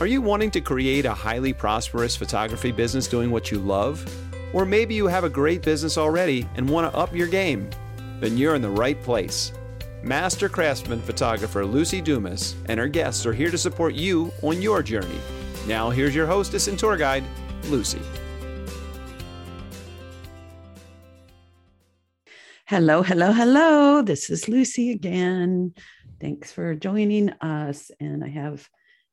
Are you wanting to create a highly prosperous photography business doing what you love? Or maybe you have a great business already and want to up your game? Then you're in the right place. Master craftsman photographer Lucy Dumas and her guests are here to support you on your journey. Now, here's your hostess and tour guide, Lucy. Hello, hello, hello. This is Lucy again. Thanks for joining us. And I have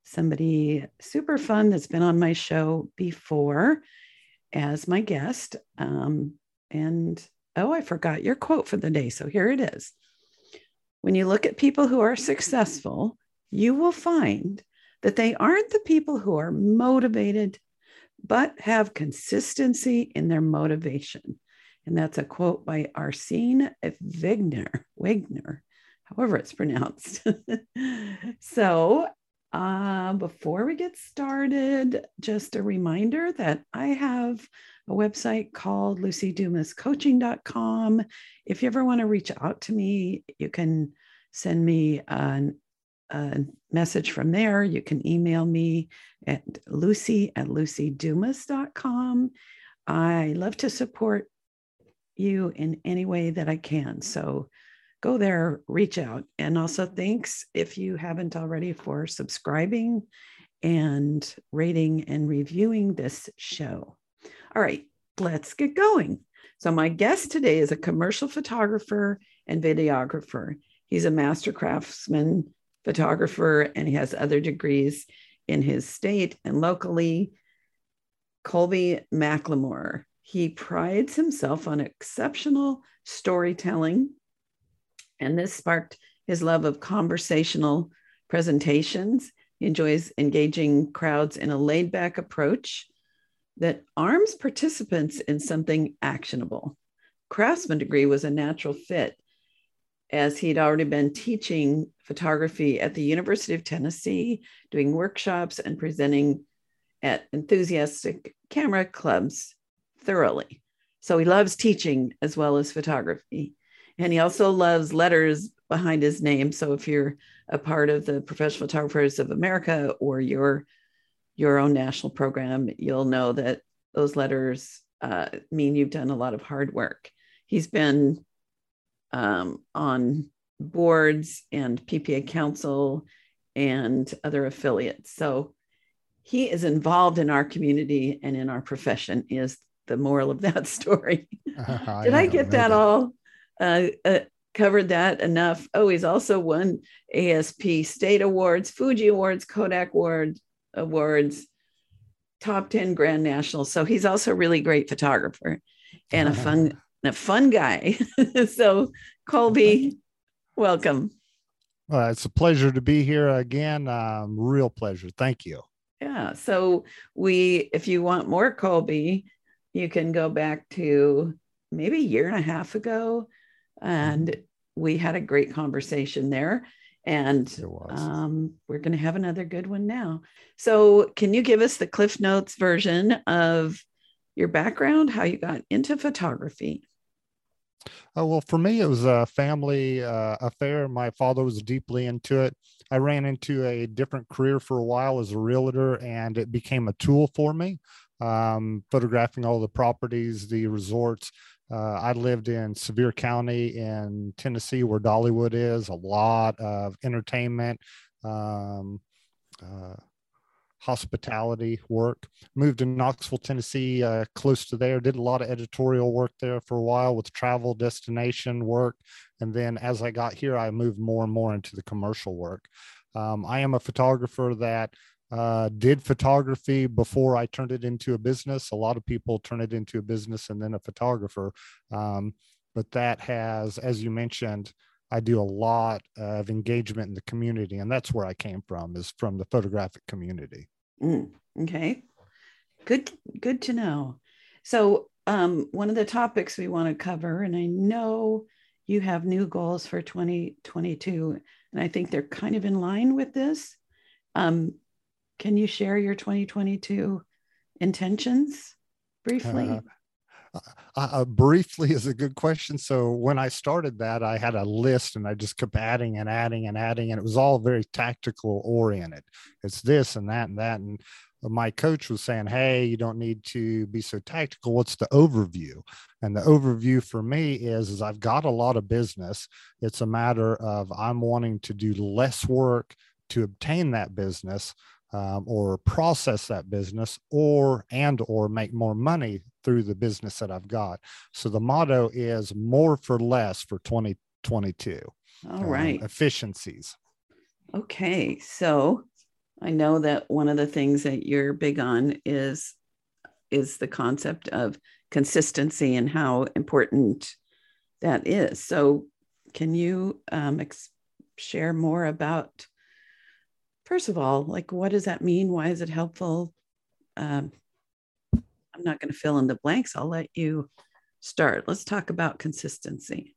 somebody super fun that's been on my show before as my guest. Um, and oh, I forgot your quote for the day. So here it is. When you look at people who are successful, you will find that they aren't the people who are motivated, but have consistency in their motivation. And that's a quote by Arsene Wigner, Wigner, however it's pronounced. so, uh, before we get started, just a reminder that I have a website called lucydumascoaching.com. If you ever want to reach out to me, you can send me an, a message from there. You can email me at lucy at lucydumas.com. I love to support you in any way that I can. So go there, reach out. And also, thanks if you haven't already for subscribing and rating and reviewing this show. All right, let's get going. So, my guest today is a commercial photographer and videographer. He's a master craftsman photographer and he has other degrees in his state and locally. Colby McLemore he prides himself on exceptional storytelling, and this sparked his love of conversational presentations. He enjoys engaging crowds in a laid back approach that arms participants in something actionable. Craftsman degree was a natural fit as he'd already been teaching photography at the University of Tennessee, doing workshops and presenting at enthusiastic camera clubs thoroughly. So he loves teaching as well as photography. And he also loves letters behind his name. So if you're a part of the Professional Photographers of America or your your own national program, you'll know that those letters uh, mean you've done a lot of hard work. He's been um, on boards and PPA Council and other affiliates. So he is involved in our community and in our profession is the moral of that story. Uh, Did I, I get that, that, all uh, uh, covered that enough? Oh, he's also won ASP state awards, Fuji awards, Kodak award awards, top 10 grand nationals. So he's also a really great photographer and a fun, a fun guy. so Colby, welcome. Well, it's a pleasure to be here again. Um, real pleasure. Thank you. Yeah. So we, if you want more Colby, you can go back to maybe a year and a half ago and mm-hmm. we had a great conversation there and um, we're going to have another good one now so can you give us the cliff notes version of your background how you got into photography Oh, well, for me, it was a family uh, affair. My father was deeply into it. I ran into a different career for a while as a realtor, and it became a tool for me um, photographing all the properties, the resorts. Uh, I lived in Sevier County in Tennessee, where Dollywood is. A lot of entertainment, um, uh, hospitality work. Moved to Knoxville, Tennessee, uh, close to there. Did a lot of editorial work there for a while with travel destination work. And then as I got here, I moved more and more into the commercial work. Um, I am a photographer that uh, did photography before I turned it into a business. A lot of people turn it into a business and then a photographer. Um, but that has, as you mentioned, I do a lot of engagement in the community, and that's where I came from, is from the photographic community. Mm, okay, good, good to know. So, um, one of the topics we want to cover, and I know you have new goals for 2022, and I think they're kind of in line with this. Um, can you share your 2022 intentions briefly? Uh, Uh, uh, briefly is a good question. So when I started that, I had a list and I just kept adding and adding and adding, and it was all very tactical oriented. It's this and that and that. And my coach was saying, Hey, you don't need to be so tactical. What's the overview? And the overview for me is, is I've got a lot of business. It's a matter of I'm wanting to do less work to obtain that business um, or process that business or and or make more money through the business that I've got. So the motto is more for less for 2022. All um, right. Efficiencies. Okay. So I know that one of the things that you're big on is is the concept of consistency and how important that is. So, can you um, ex- share more about, first of all, like what does that mean? Why is it helpful? Um, I'm not going to fill in the blanks. I'll let you start. Let's talk about consistency.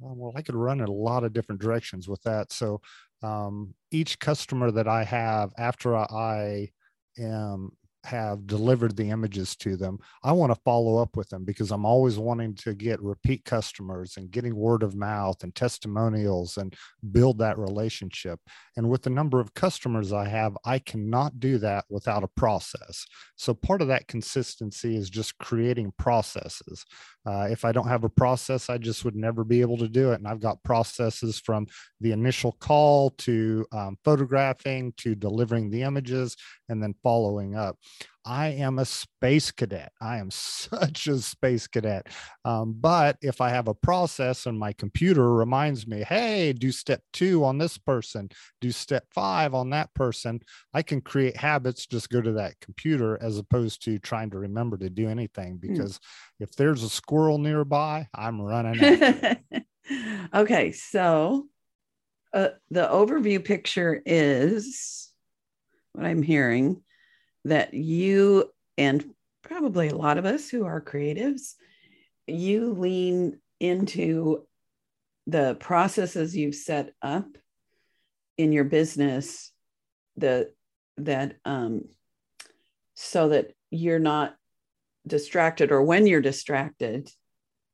Well, I could run in a lot of different directions with that. So, um, each customer that I have after I am have delivered the images to them i want to follow up with them because i'm always wanting to get repeat customers and getting word of mouth and testimonials and build that relationship. And with the number of customers i have i cannot do that without a process. So part of that consistency is just creating processes. Uh, if i don't have a process i just would never be able to do it. And i've got processes from the initial call to um, photographing to delivering the images and then following up I am a space cadet. I am such a space cadet. Um, but if I have a process and my computer reminds me, hey, do step two on this person, do step five on that person, I can create habits, just go to that computer as opposed to trying to remember to do anything. Hmm. Because mm. if there's a squirrel nearby, I'm running. okay. So uh, the overview picture is what I'm hearing that you and probably a lot of us who are creatives, you lean into the processes you've set up in your business the that um so that you're not distracted or when you're distracted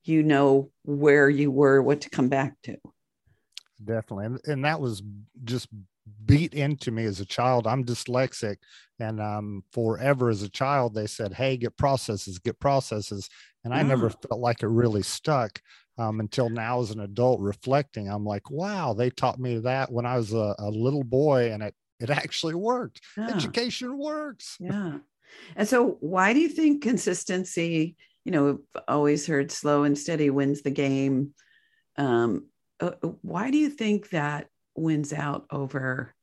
you know where you were what to come back to. Definitely. And, and that was just beat into me as a child. I'm dyslexic, and um, forever as a child, they said, "Hey, get processes, get processes," and I never felt like it really stuck um, until now as an adult. Reflecting, I'm like, "Wow, they taught me that when I was a, a little boy, and it it actually worked. Yeah. Education works." Yeah. And so, why do you think consistency? You know, we've always heard slow and steady wins the game. Um, uh, why do you think that wins out over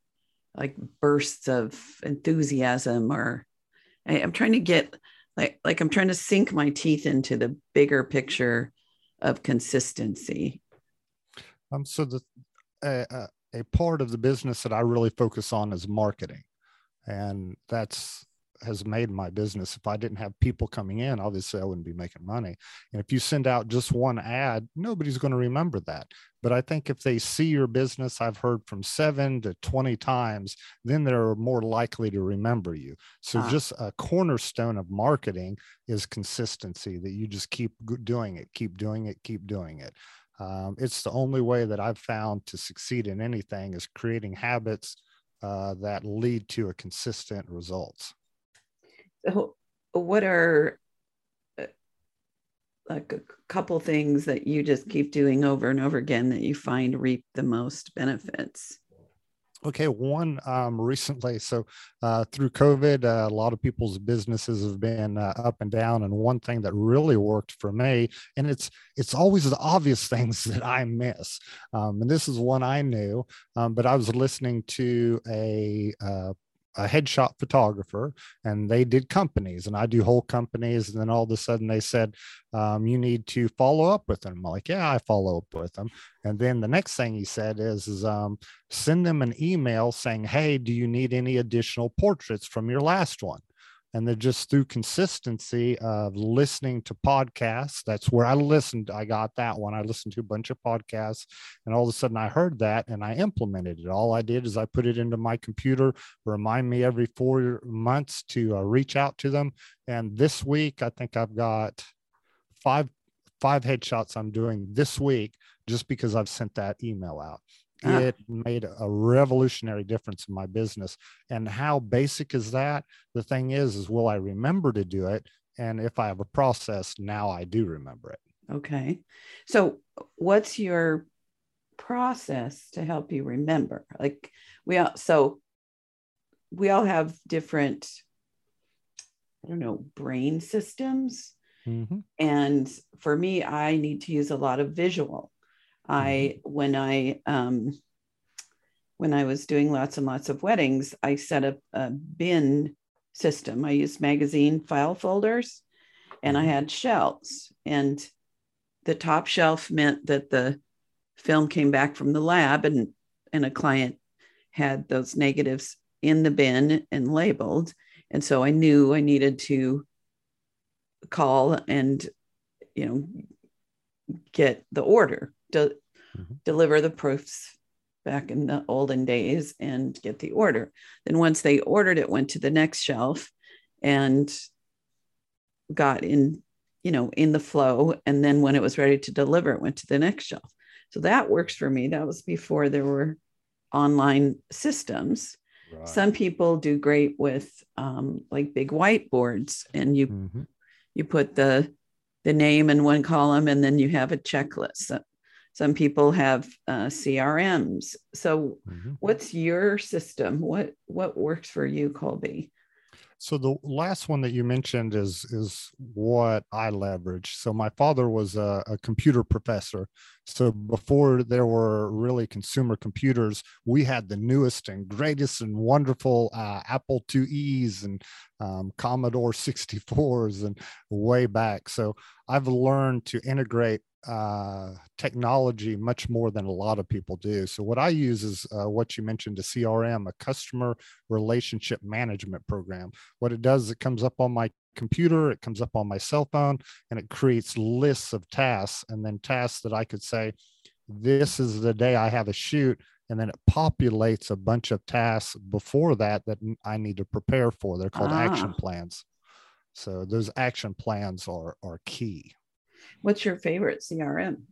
like bursts of enthusiasm or I, am trying to get like like I'm trying to sink my teeth into the bigger picture of consistency. Um, so the a part of the business that I really focus on is marketing, and that's has made my business. If I didn't have people coming in, obviously I wouldn't be making money. And if you send out just one ad, nobody's going to remember that. But I think if they see your business, I've heard from seven to 20 times, then they're more likely to remember you. So ah. just a cornerstone of marketing is consistency that you just keep doing it, keep doing it, keep doing it. Um, it's the only way that I've found to succeed in anything is creating habits uh, that lead to a consistent results what are uh, like a couple things that you just keep doing over and over again that you find reap the most benefits? Okay, one um, recently. So uh, through COVID, uh, a lot of people's businesses have been uh, up and down, and one thing that really worked for me, and it's it's always the obvious things that I miss, um, and this is one I knew, um, but I was listening to a uh, a headshot photographer and they did companies and I do whole companies. And then all of a sudden they said, um, you need to follow up with them. I'm like, yeah, I follow up with them. And then the next thing he said is, is um, send them an email saying, hey, do you need any additional portraits from your last one? And then just through consistency of listening to podcasts that's where i listened i got that one i listened to a bunch of podcasts and all of a sudden i heard that and i implemented it all i did is i put it into my computer remind me every four months to uh, reach out to them and this week i think i've got five five headshots I'm doing this week just because I've sent that email out. Ah. It made a revolutionary difference in my business. And how basic is that? The thing is, is will I remember to do it? And if I have a process, now I do remember it. Okay. So what's your process to help you remember? Like we all so we all have different, I don't know, brain systems. Mm-hmm. And for me, I need to use a lot of visual. I mm-hmm. when I um, when I was doing lots and lots of weddings, I set up a bin system. I used magazine file folders, and I mm-hmm. had shelves. And the top shelf meant that the film came back from the lab, and and a client had those negatives in the bin and labeled. And so I knew I needed to call and you know get the order de- mm-hmm. deliver the proofs back in the olden days and get the order. Then once they ordered it went to the next shelf and got in you know in the flow. And then when it was ready to deliver it went to the next shelf. So that works for me. That was before there were online systems. Right. some people do great with um, like big whiteboards and you mm-hmm. you put the the name in one column and then you have a checklist some people have uh, crms so mm-hmm. what's your system what what works for you colby so the last one that you mentioned is is what I leverage. So my father was a, a, computer professor. So before there were really consumer computers, we had the newest and greatest and wonderful uh, Apple IIe's and um, Commodore 64s and way back. So I've learned to integrate uh, technology much more than a lot of people do. So what I use is uh, what you mentioned, a CRM, a customer relationship management program. What it does, it comes up on my computer, it comes up on my cell phone, and it creates lists of tasks and then tasks that I could say, this is the day I have a shoot. And then it populates a bunch of tasks before that that I need to prepare for. They're called ah. action plans. So those action plans are are key. What's your favorite CRM?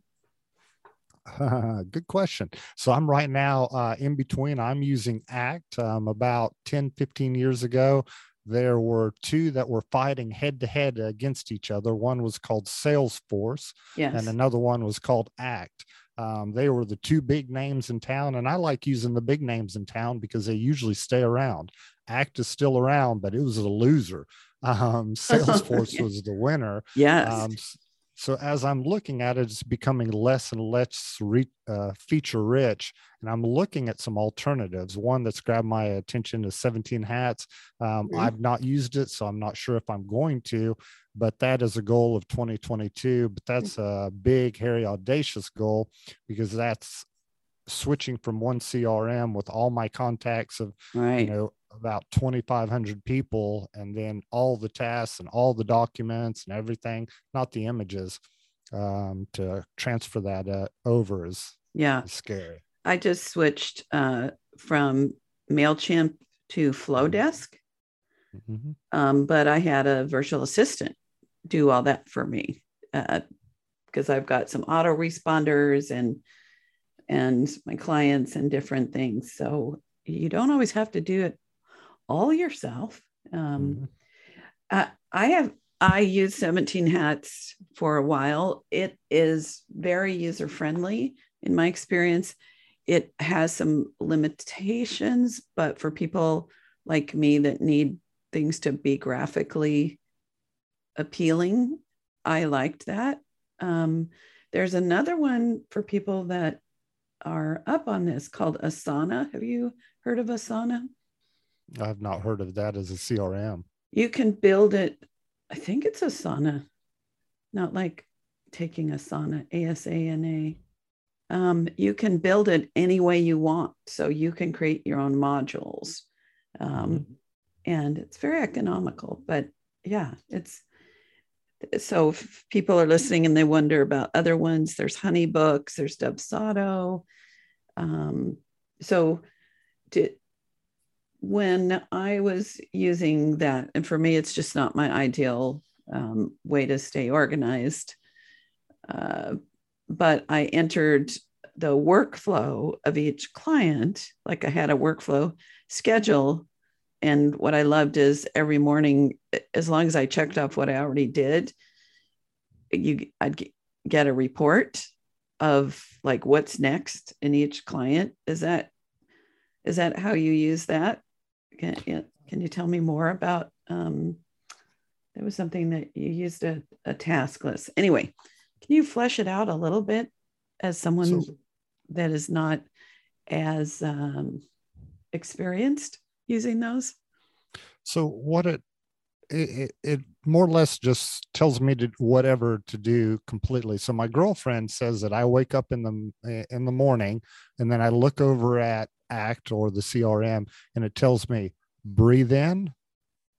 Uh, good question. So I'm right now uh, in between. I'm using ACT. Um, about 10, 15 years ago, there were two that were fighting head to head against each other. One was called Salesforce, yes. and another one was called ACT. Um, they were the two big names in town, and I like using the big names in town because they usually stay around. ACT is still around, but it was a loser. Um, Salesforce was the winner. Yes. Um, so as I'm looking at it, it's becoming less and less re, uh, feature rich. And I'm looking at some alternatives. One that's grabbed my attention is 17 Hats. Um, mm-hmm. I've not used it, so I'm not sure if I'm going to, but that is a goal of 2022. But that's a big, hairy, audacious goal because that's switching from one CRM with all my contacts of right. you know about 2500 people and then all the tasks and all the documents and everything not the images um, to transfer that uh, over is yeah. scary. I just switched uh, from mailchimp to Flodesk. Mm-hmm. um, but i had a virtual assistant do all that for me because uh, i've got some auto responders and and my clients and different things. So you don't always have to do it all yourself. Um, mm-hmm. I have I used 17 hats for a while. It is very user friendly in my experience. It has some limitations, but for people like me that need things to be graphically appealing, I liked that. Um, there's another one for people that are up on this called Asana. Have you heard of Asana? I've not heard of that as a CRM. You can build it. I think it's Asana, not like taking Asana, A S A N A. Um, you can build it any way you want. So you can create your own modules. Um, mm-hmm. and it's very economical, but yeah, it's so if people are listening and they wonder about other ones, there's Honeybooks, there's Dubsado. Um, so to, when I was using that, and for me, it's just not my ideal um, way to stay organized. uh, but I entered the workflow of each client. Like I had a workflow schedule. And what I loved is every morning, as long as I checked off what I already did, you I'd get a report of like what's next in each client. Is that is that how you use that? Can, can you tell me more about um, there was something that you used a, a task list. Anyway, can you flesh it out a little bit as someone so, that is not as um, experienced using those? So what it, it it more or less just tells me to whatever to do completely. So my girlfriend says that I wake up in the in the morning and then I look over at ACT or the CRM and it tells me breathe in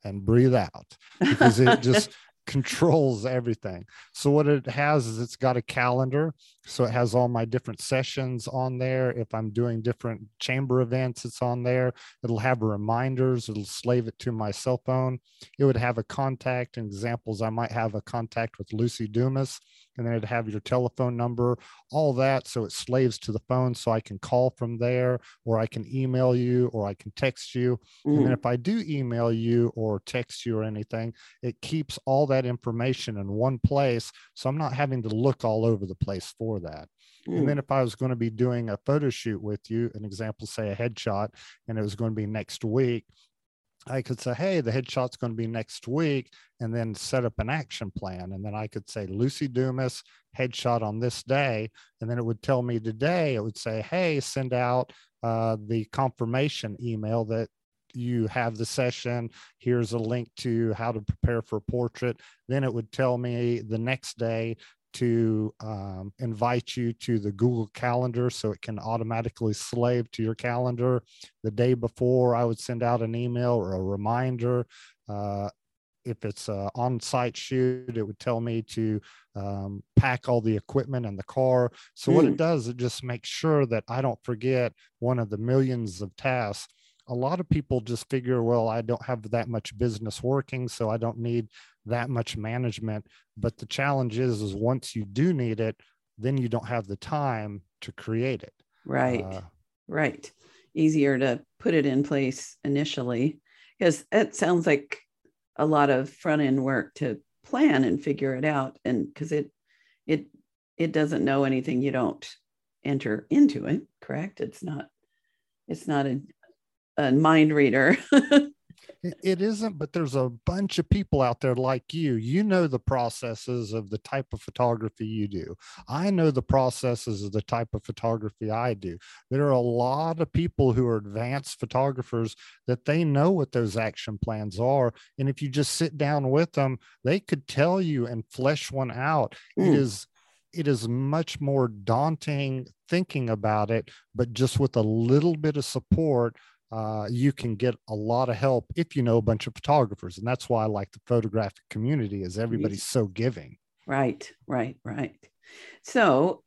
and breathe out because it just controls everything. So what it has is it's got a calendar. So it has all my different sessions on there. If I'm doing different chamber events, it's on there. It'll have reminders. It'll slave it to my cell phone. It would have a contact examples. I might have a contact with Lucy Dumas and then it'd have your telephone number, all that. So it slaves to the phone so I can call from there or I can email you or I can text you. Mm. And then mm. if I do email you or text you or anything, it keeps all that information in one place. So I'm not having to look all over the place for that. Mm. And then if I was going to be doing a photo shoot with you, an example, say a headshot, and it was going to be next week, I could say, hey, the headshot's going to be next week, and then set up an action plan. And then I could say, Lucy Dumas, headshot on this day. And then it would tell me today, it would say, hey, send out uh, the confirmation email that you have the session. Here's a link to how to prepare for a portrait. Then it would tell me the next day to um, invite you to the Google Calendar so it can automatically slave to your calendar. The day before, I would send out an email or a reminder. Uh, if it's an on site shoot, it would tell me to um, pack all the equipment in the car. So, mm. what it hmm. does, it just makes sure that I don't forget one of the millions of tasks a lot of people just figure, well, I don't have that much business working, so I don't need that much management. But the challenge is, is once you do need it, then you don't have the time to create it. Right. Uh, right. Easier to put it in place initially because it sounds like a lot of front end work to plan and figure it out. And because it, it, it doesn't know anything you don't enter into it, correct? It's not, it's not a, a mind reader. it isn't, but there's a bunch of people out there like you. You know the processes of the type of photography you do. I know the processes of the type of photography I do. There are a lot of people who are advanced photographers that they know what those action plans are. And if you just sit down with them, they could tell you and flesh one out. It hmm. is it is much more daunting thinking about it, but just with a little bit of support uh, you can get a lot of help if you know a bunch of photographers and that's why i like the photographic community is everybody's so giving. Right right right. So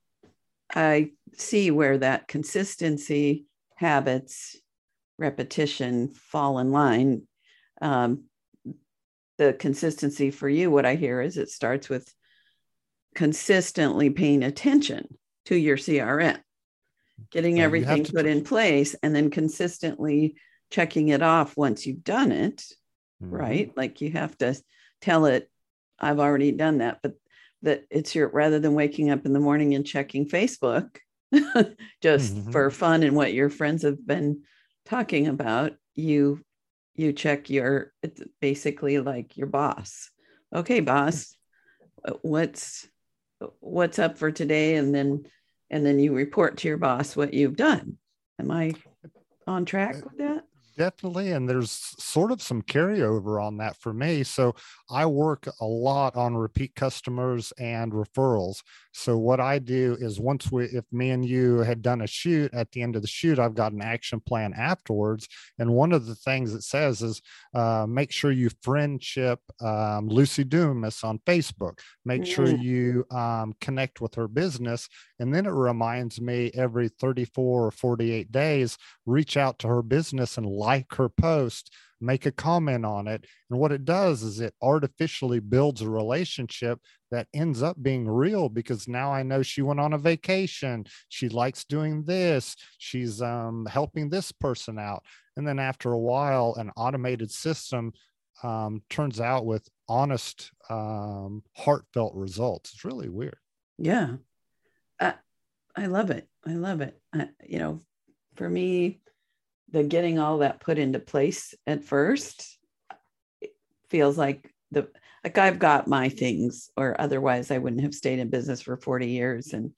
i see where that consistency habits repetition fall in line. Um, the consistency for you what i hear is it starts with consistently paying attention to your crm getting everything put in place and then consistently checking it off once you've done it mm-hmm. right like you have to tell it i've already done that but that it's your rather than waking up in the morning and checking facebook just mm-hmm. for fun and what your friends have been talking about you you check your it's basically like your boss okay boss what's what's up for today and then and then you report to your boss what you've done. Am I on track with that? Definitely. And there's sort of some carryover on that for me. So I work a lot on repeat customers and referrals. So what I do is once we, if me and you had done a shoot at the end of the shoot, I've got an action plan afterwards. And one of the things it says is uh, make sure you friendship um, Lucy Dumas on Facebook. Make mm-hmm. sure you um, connect with her business. And then it reminds me every 34 or 48 days, reach out to her business and like her post make a comment on it. And what it does is it artificially builds a relationship that ends up being real because now I know she went on a vacation. She likes doing this. She's um, helping this person out. And then after a while, an automated system um, turns out with honest, um, heartfelt results. It's really weird. Yeah. I, I love it. I love it. I, you know, for me, the getting all that put into place at first feels like the like I've got my things, or otherwise I wouldn't have stayed in business for 40 years and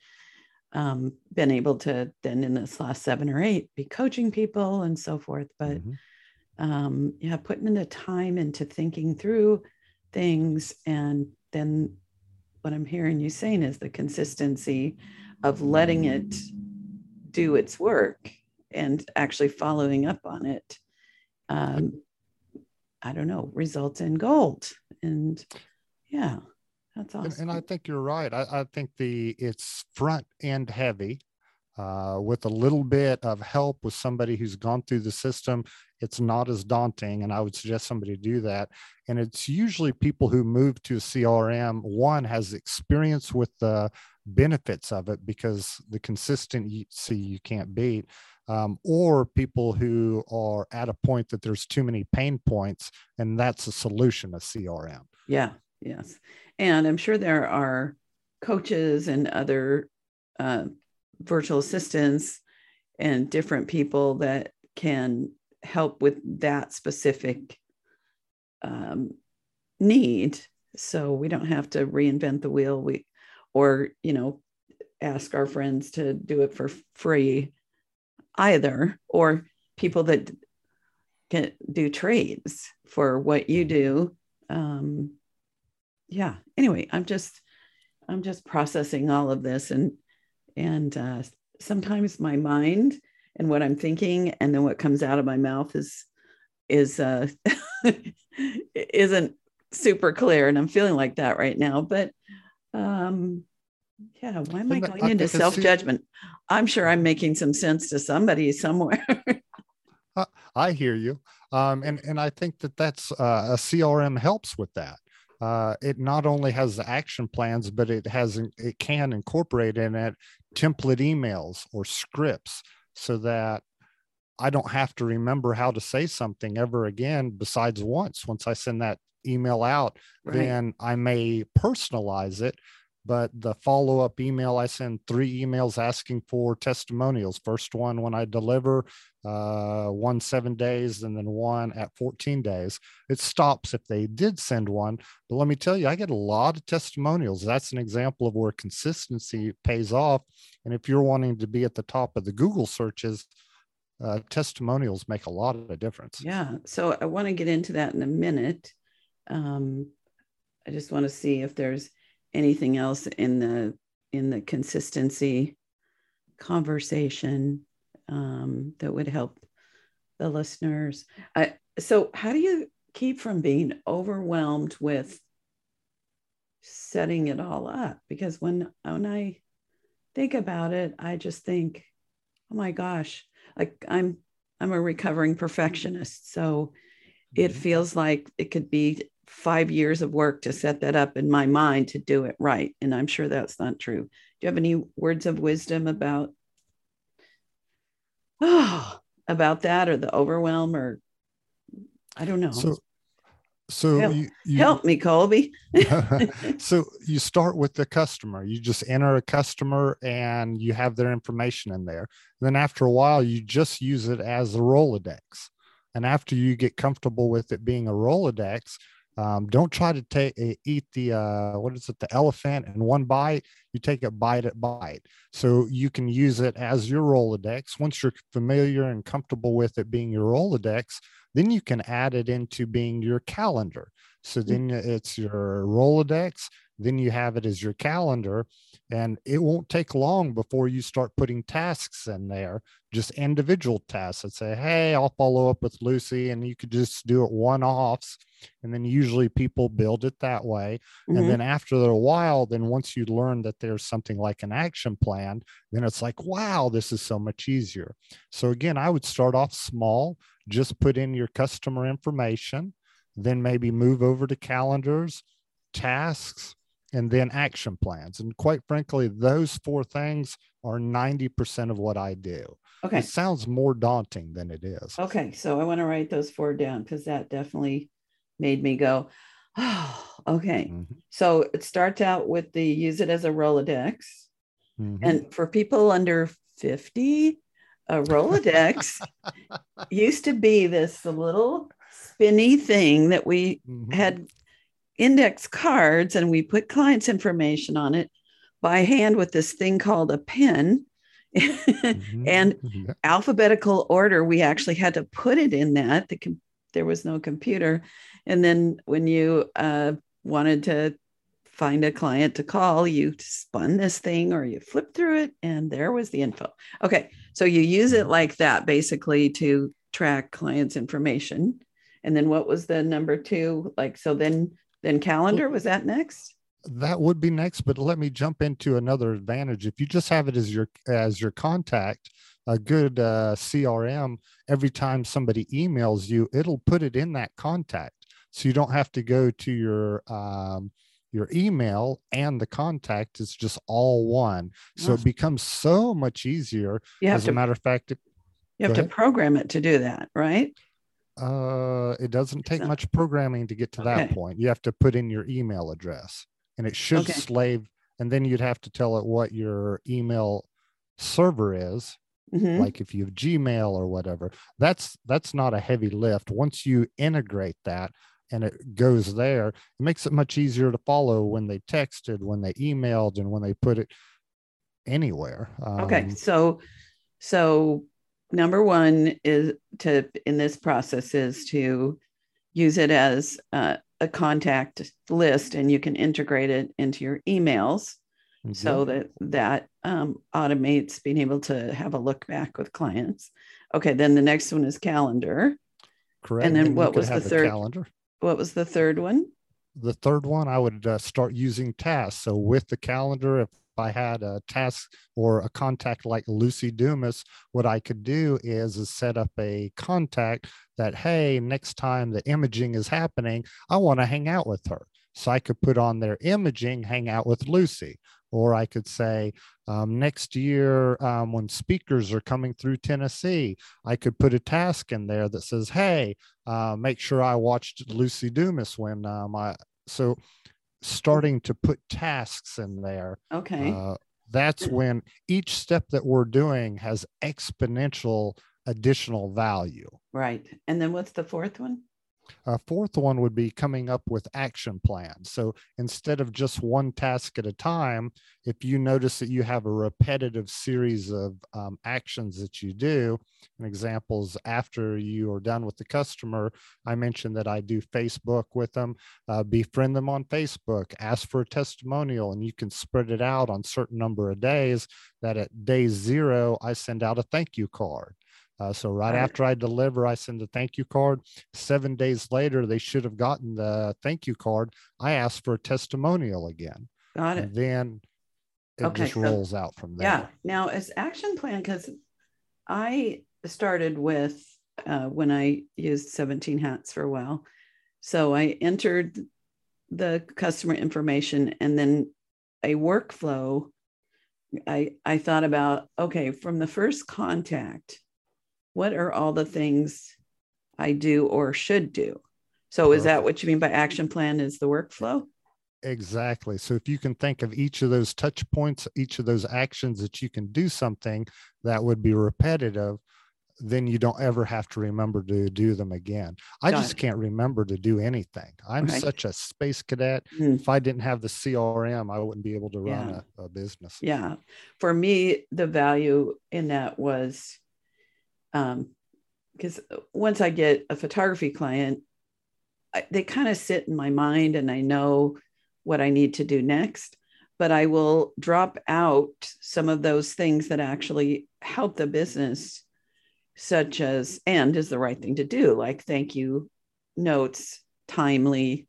um, been able to then in this last seven or eight be coaching people and so forth. But mm-hmm. um, yeah, putting in the time into thinking through things and then what I'm hearing you saying is the consistency of letting it do its work and actually following up on it. Um, I don't know, results in gold. And yeah, that's awesome. And, and I think you're right. I, I, think the it's front end heavy. Uh, with a little bit of help with somebody who's gone through the system, it's not as daunting. And I would suggest somebody do that. And it's usually people who move to a CRM, one has experience with the benefits of it because the consistency you can't beat um, or people who are at a point that there's too many pain points, and that's a solution of CRM. Yeah, yes. And I'm sure there are coaches and other uh, virtual assistants and different people that can help with that specific um, need. So we don't have to reinvent the wheel. We, or you know, ask our friends to do it for free either, or people that can do trades for what you do. Um, yeah. Anyway, I'm just I'm just processing all of this, and and uh, sometimes my mind and what I'm thinking, and then what comes out of my mouth is is uh, isn't super clear, and I'm feeling like that right now. But um, yeah, why am I going into self judgment? I'm sure I'm making some sense to somebody somewhere. I hear you, um, and and I think that that's uh, a CRM helps with that. Uh, it not only has the action plans, but it has it can incorporate in it template emails or scripts so that I don't have to remember how to say something ever again. Besides once, once I send that email out, right. then I may personalize it but the follow up email, I send three emails asking for testimonials. First one when I deliver, uh, one seven days, and then one at 14 days. It stops if they did send one. But let me tell you, I get a lot of testimonials. That's an example of where consistency pays off. And if you're wanting to be at the top of the Google searches, uh, testimonials make a lot of difference. Yeah. So I want to get into that in a minute. Um, I just want to see if there's anything else in the in the consistency conversation um, that would help the listeners. I, so, how do you keep from being overwhelmed with setting it all up? Because when when I think about it, I just think, oh my gosh, like I'm I'm a recovering perfectionist, so it mm-hmm. feels like it could be five years of work to set that up in my mind to do it right. And I'm sure that's not true. Do you have any words of wisdom about oh, about that or the overwhelm or I don't know. So so help, you, you, help me, Colby. so you start with the customer. You just enter a customer and you have their information in there. And then after a while, you just use it as a Rolodex. And after you get comfortable with it being a Rolodex, um, don't try to take eh, eat the uh, what is it the elephant in one bite. You take it bite at bite, so you can use it as your Rolodex. Once you're familiar and comfortable with it being your Rolodex, then you can add it into being your calendar. So mm. then it's your Rolodex, then you have it as your calendar and it won't take long before you start putting tasks in there just individual tasks that say hey i'll follow up with lucy and you could just do it one offs and then usually people build it that way Mhm. and then after a while then once you learn that there's something like an action plan then it's like wow this is so much easier so again i would start off small just put in your customer information then maybe move over to calendars tasks and then action plans and quite frankly those four things are 90% of what i do okay. it sounds more daunting than it is Okay. So I want to write those four down because that definitely made me go, oh, okay. Mhm, So it starts out with the use it as a Rolodex. mhm. And for people under 50, a Rolodex used to be this little spinny thing that we Mhm. had index cards and we put clients' information on it by hand with this thing called a pen. Mhm. and Yeah. alphabetical order, we actually had to put it in that. The com- there was no computer. And then when you uh, wanted to find a client to call, you spun this thing or you flipped through it, and there was the info. Okay. So you use it like that basically to track clients' information. And then what was the number two? Like, so then, then calendar was that next? that would be next but let me jump into another advantage. If you just have it as your as your contact a good uh, crm every time somebody emails you it'll put it in that contact. So you don't have to go to your um, your email and the contact it's just all one. So it becomes so much easier. You have as a matter of fact it, you have to program it to do that, right? Uh, it doesn't take much programming to get to that point. You have to put in your email address and it should Okay. slave and then you'd have to tell it what your email server is Mhm. like if you have gmail or whatever. That's that's not a heavy lift. Once you integrate that and it goes there it makes it much easier to follow when they texted when they emailed and when they put it anywhere. Okay, Um, so, so number one is to, in this process is to use it as uh, a contact list and you can integrate it into your emails so that that um, automates being able to have a look back with clients. Okay, then the next one is calendar. correct And then you what was the third- calendar What was the third one? the third one, I would uh, start using tasks. So with the calendar, if I had a task or a contact like Lucy Dumas, what I could do is, is set up a contact that, hey, next time the imaging is happening, I want to hang out with her. So I could put on their imaging, hang out with Lucy. Or I could say, um, next year, um, when speakers are coming through Tennessee, I could put a task in there that says, hey, uh, make sure I watched Lucy Dumas when um, I so starting to put tasks in there. Okay, Uh, that's when each step that we're doing has exponential additional value. right. And then what's the fourth one? A fourth one would be coming up with action plans. So instead of just one task at a time, if you notice that you have a repetitive series of um, actions that you do, and examples after you are done with the customer, I mentioned that I do Facebook with them, uh, befriend them on Facebook, ask for a testimonial, and you can spread it out on certain number of days. That at day zero, I send out a thank you card. Uh, so right Right. after I deliver, I send a thank you card seven days later they should have gotten the thank you card i asked for a testimonial again Got it. and then it Okay, just so- rolls out from there Yeah. Now, as action plan, because I started with uh, when I used 17 hats for a while. So I entered the customer information and then a workflow. I, I thought about, okay, from the first contact, what are all the things I do or should do? So is that what you mean by action plan is the workflow? exactly so if you can think of each of those touch points each of those actions that you can do something that would be repetitive then you don't ever have to remember to do them again i Got just it. can't remember to do anything i'm Right. such a space cadet Hmm. if i didn't have the crm i wouldn't be able to run Yeah. a, a business yeah for me the value in that was um because once i get a photography client I, they kind of sit in my mind and i know what I need to do next, but I will drop out some of those things that actually help the business, such as, and is the right thing to do, like thank you notes, timely,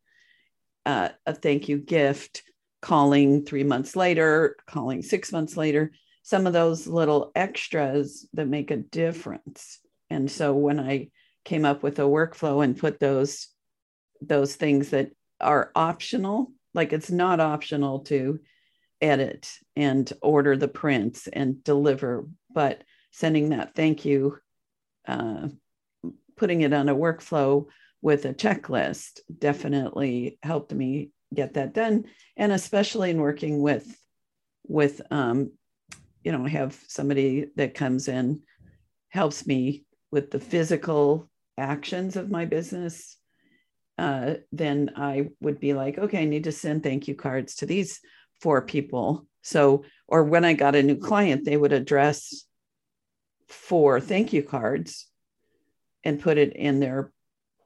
uh, a thank you gift, calling three months later, calling six months later, some of those little extras that make a difference. And so when I came up with a workflow and put those those things that are optional, like it's not optional to edit and order the prints and deliver, but sending that thank you, uh, putting it on a workflow with a checklist definitely helped me get that done. And especially in working with, with, um, you know, have somebody that comes in, helps me with the physical actions of my business. Uh, then I would be like, okay, I need to send thank you cards to these four people. So, or when I got a new client, they would address four thank you cards and put it in their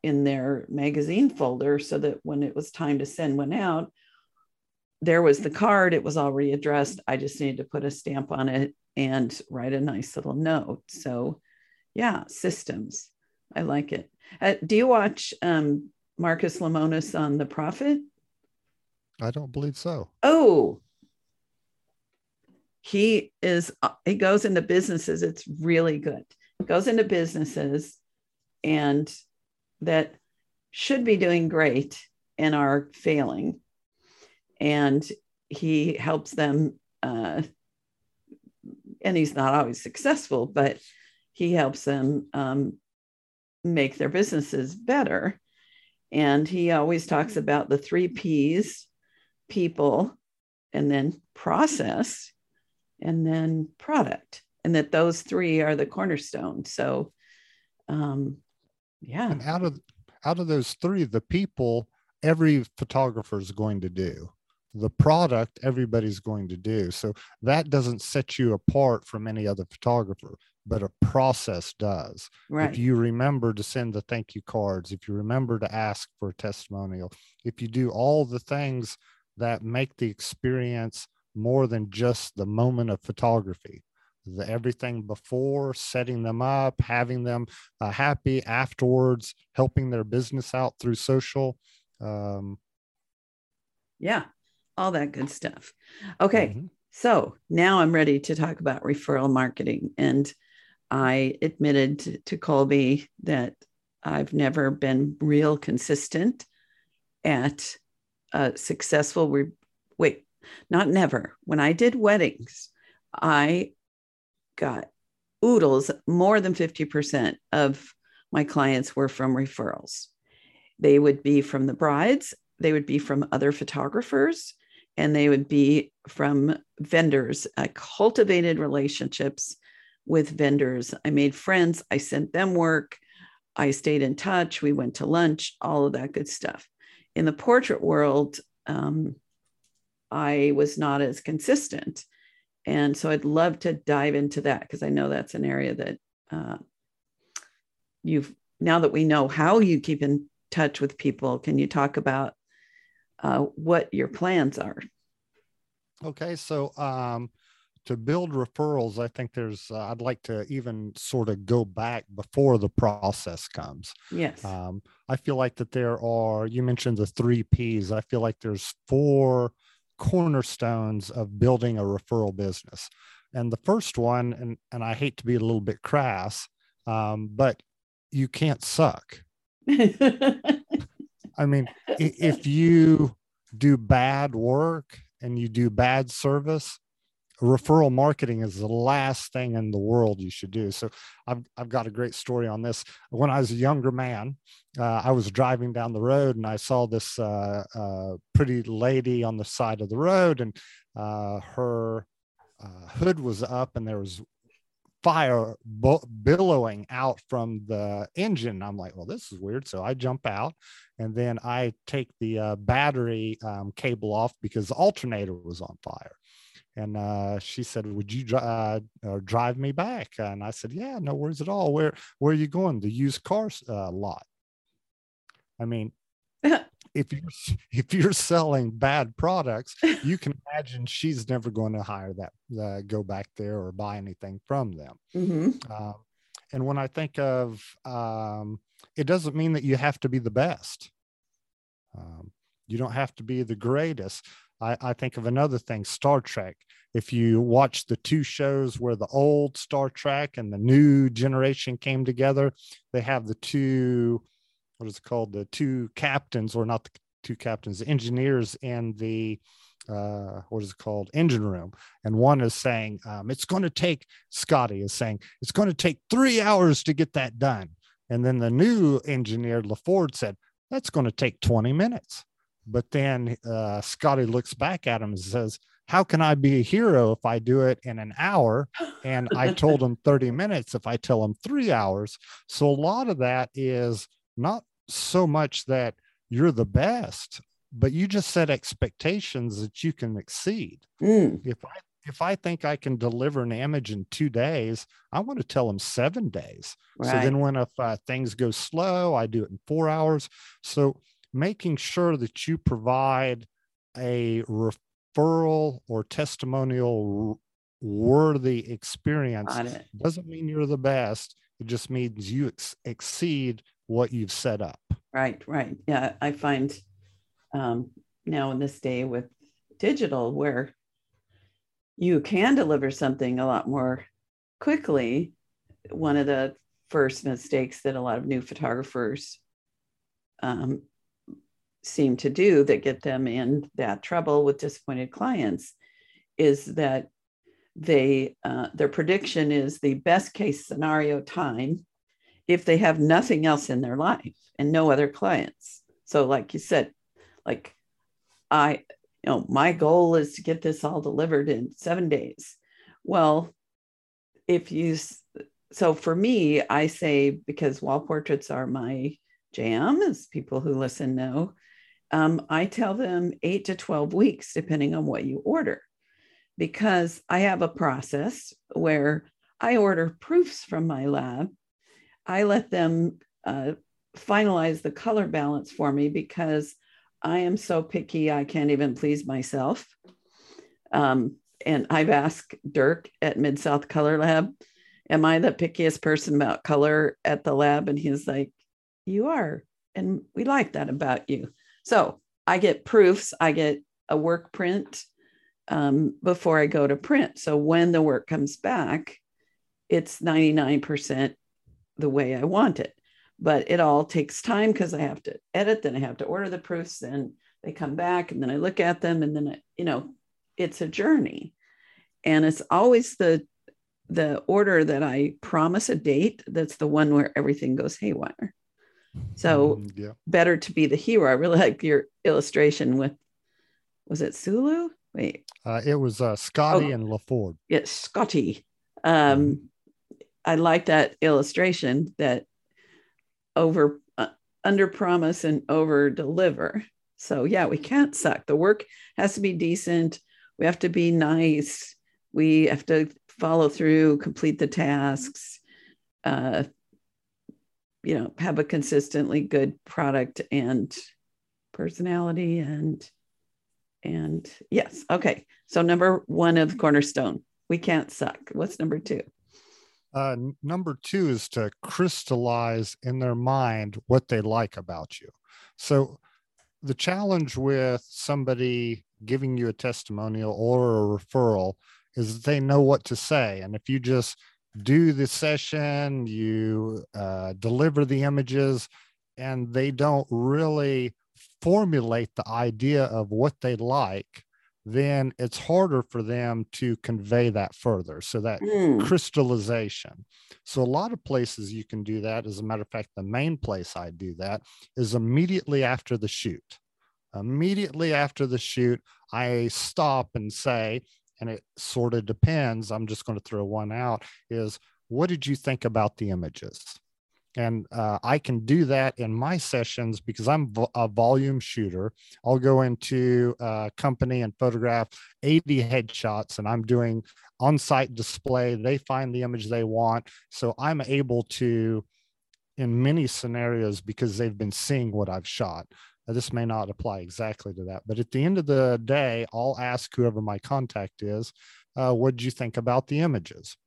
in their magazine folder so that when it was time to send one out, there was the card, it was already addressed. I just needed to put a stamp on it and write a nice little note. So, yeah, systems. I like it. Uh, do you watch um, Marcus Lemonis on The Profit? I don't believe so. Oh, he is, uh, he goes into businesses. It's really good. Goes into businesses and that should be doing great and are failing. And he helps them, uh, and he's not always successful, but he helps them um, make their businesses better. And he always talks about the three P's people, and then process, and then product, and that those three are the cornerstone. So, um, yeah. And out of out of those three, the people every photographer is going to do. The product everybody's going to do. So that doesn't set you apart from any other photographer, but a process does. Right. If you remember to send the thank you cards, if you remember to ask for a testimonial, if you do all the things that make the experience more than just the moment of photography, the everything before setting them up having them uh, happy afterwards helping their business out through social um, yeah all that good stuff okay mm-hmm. so now i'm ready to talk about referral marketing and i admitted to, colby that i've never been real consistent at a successful re- wait not never when i did weddings i got oodles, more than 50% of my clients were from referrals. They would be from the brides, they would be from other photographers, and they would be from vendors. I cultivated relationships with vendors. I made friends, I sent them work, I stayed in touch, we went to lunch, all of that good stuff. In the portrait world, um, I was not as consistent. And so I'd love to dive into that because I know that's an area that uh, you've, now that we know how you keep in touch with people, can you talk about uh, what your plans are? Okay. So, um, to build referrals, I think there's, uh, I'd like to even sort of go back before the process comes. Yes. Um, I feel like that there are, you mentioned the three P's. I feel like there's four cornerstones of building a referral business. And the first one, and, and I hate to be a little bit crass, um, but you can't suck. I mean, if you do bad work and you do bad service, referral marketing is the last thing in the world you should do. So I've, I've got a great story on this. When I was a younger man, uh, I was driving down the road and I saw this uh, uh, pretty lady on the side of the road and uh, her uh, hood was up and there was fire billowing out from the engine. I'm like, well, this is weird. So I jump out and then I take the uh, battery um, cable off because the alternator was on fire and uh, she said, "Would you uh, drive me back?" And I said, "Yeah, no worries at all. Where where are you going? The used car uh, lot." I mean, if you're if you're selling bad products, you can imagine she's never going to hire that uh, go back there or buy anything from them. Mm-hmm. Um, and when I think of, um, it doesn't mean that you have to be the best. Um, you don't have to be the greatest. I, I think of another thing, Star Trek. If you watch the two shows where the old Star Trek and the new generation came together, they have the two what is it called? The two captains or not the two captains the engineers in the uh, what is it called? Engine room. And one is saying um, it's going to take scotty is saying it's going to take three hours to get that done. And then the new engineer laford said that's going to take 20 minutes. But then uh, scotty looks back at him and says how can i be a hero if i do it in an hour? And i told him 30 minutes if i tell him three hours. So a lot of that is not so much that you're the best, but you just set expectations that you can exceed. Mm. If I if I think I can deliver an image in two days, I want to tell them seven days. Right. So then when if uh, things go slow, I do it in four hours. So making sure that you provide a referral or testimonial worthy experience doesn't mean you're the best. It just means you ex- exceed what you've set up. Right, right. Yeah, I find um, now in this day with digital where you can deliver something a lot more quickly. One of the first mistakes that a lot of new photographers um, seem to do that get them in that trouble with disappointed clients is that they uh, their prediction is the best case scenario time if they have nothing else in their life and no other clients. So, like you said, like I, you know, my goal is to get this all delivered in seven days. Well, if you, so for me, I say because wall portraits are my jam, as people who listen know, um, I tell them eight to 12 weeks, depending on what you order, because I have a process where I order proofs from my lab I let them uh, finalize the color balance for me because I am so picky, I can't even please myself. Um, and I've asked Dirk at Mid South Color Lab, Am I the pickiest person about color at the lab? And he's like, You are. And we like that about you. So I get proofs, I get a work print um, before I go to print. So when the work comes back, it's 99% the way I want it. But it all takes time because I have to edit, then I have to order the proofs, then they come back, and then I look at them, and then I, you know, it's a journey. And it's always the the order that I promise a date that's the one where everything goes haywire. So mm, yeah. better to be the hero. I really like your illustration with was it Sulu? Wait. Uh, it was uh, Scotty oh, and LaFord. Yes, Scotty. Um, mm-hmm. I like that illustration that over uh, under promise and over deliver. So yeah, we can't suck. The work has to be decent. We have to be nice. We have to follow through, complete the tasks. Uh, you know, have a consistently good product and personality and and yes, okay. So number one of cornerstone, we can't suck. What's number two? Uh, number two is to crystallize in their mind what they like about you. So, the challenge with somebody giving you a testimonial or a referral is they know what to say. And if you just do the session, you uh, deliver the images, and they don't really formulate the idea of what they like, then it's harder for them to convey that further. So that mm. crystallization. So a lot of places you can do that. As a matter of fact, the main place I do that is immediately after the shoot. Immediately after the shoot, I stop and say, and it sort of depends. I'm just going to throw one out is what did you think about the images? And uh, I can do that in my sessions because I'm a volume shooter. I'll go into a company and photograph 80 headshots, and I'm doing on-site display. They find the image they want, so I'm able to, in many scenarios, because they've been seeing what I've shot. this may not apply exactly to that, but at the end of the day, I'll ask whoever my contact is, uh, what did you think about the images?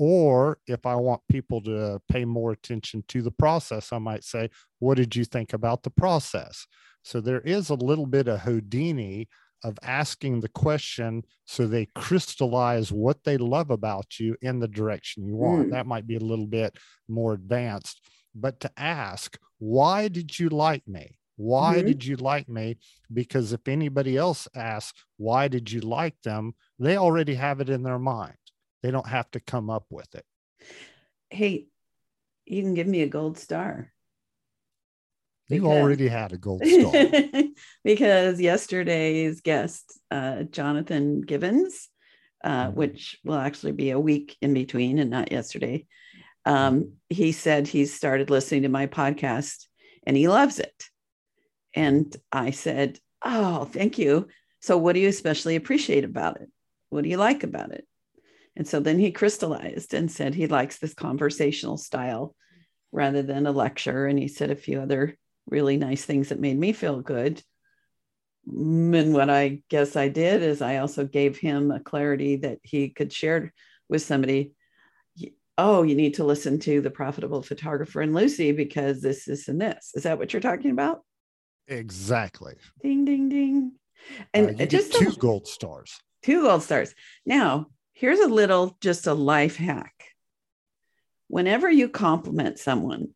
Or if I want people to pay more attention to the process, I might say, what did you think about the process? So there is a little bit of Houdini of asking the question so they crystallize what they love about you in the direction you want. Mm. That might be a little bit more advanced, but to ask, why did you like me? Why mm-hmm. did you like me? Because if anybody else asks, why did you like them? They already have it in their mind. They don't have to come up with it. Hey, you can give me a gold star. You already had a gold star. because yesterday's guest, uh, Jonathan Givens, uh, mm-hmm. which will actually be a week in between and not yesterday, um, he said he started listening to my podcast and he loves it. And I said, Oh, thank you. So, what do you especially appreciate about it? What do you like about it? And so then he crystallized and said he likes this conversational style rather than a lecture. And he said a few other really nice things that made me feel good. And what I guess I did is I also gave him a clarity that he could share with somebody. Oh, you need to listen to the profitable photographer and Lucy because this, this, and this. Is that what you're talking about? Exactly. Ding, ding, ding. And uh, just two gold stars. Two gold stars. Now, Here's a little, just a life hack. Whenever you compliment someone,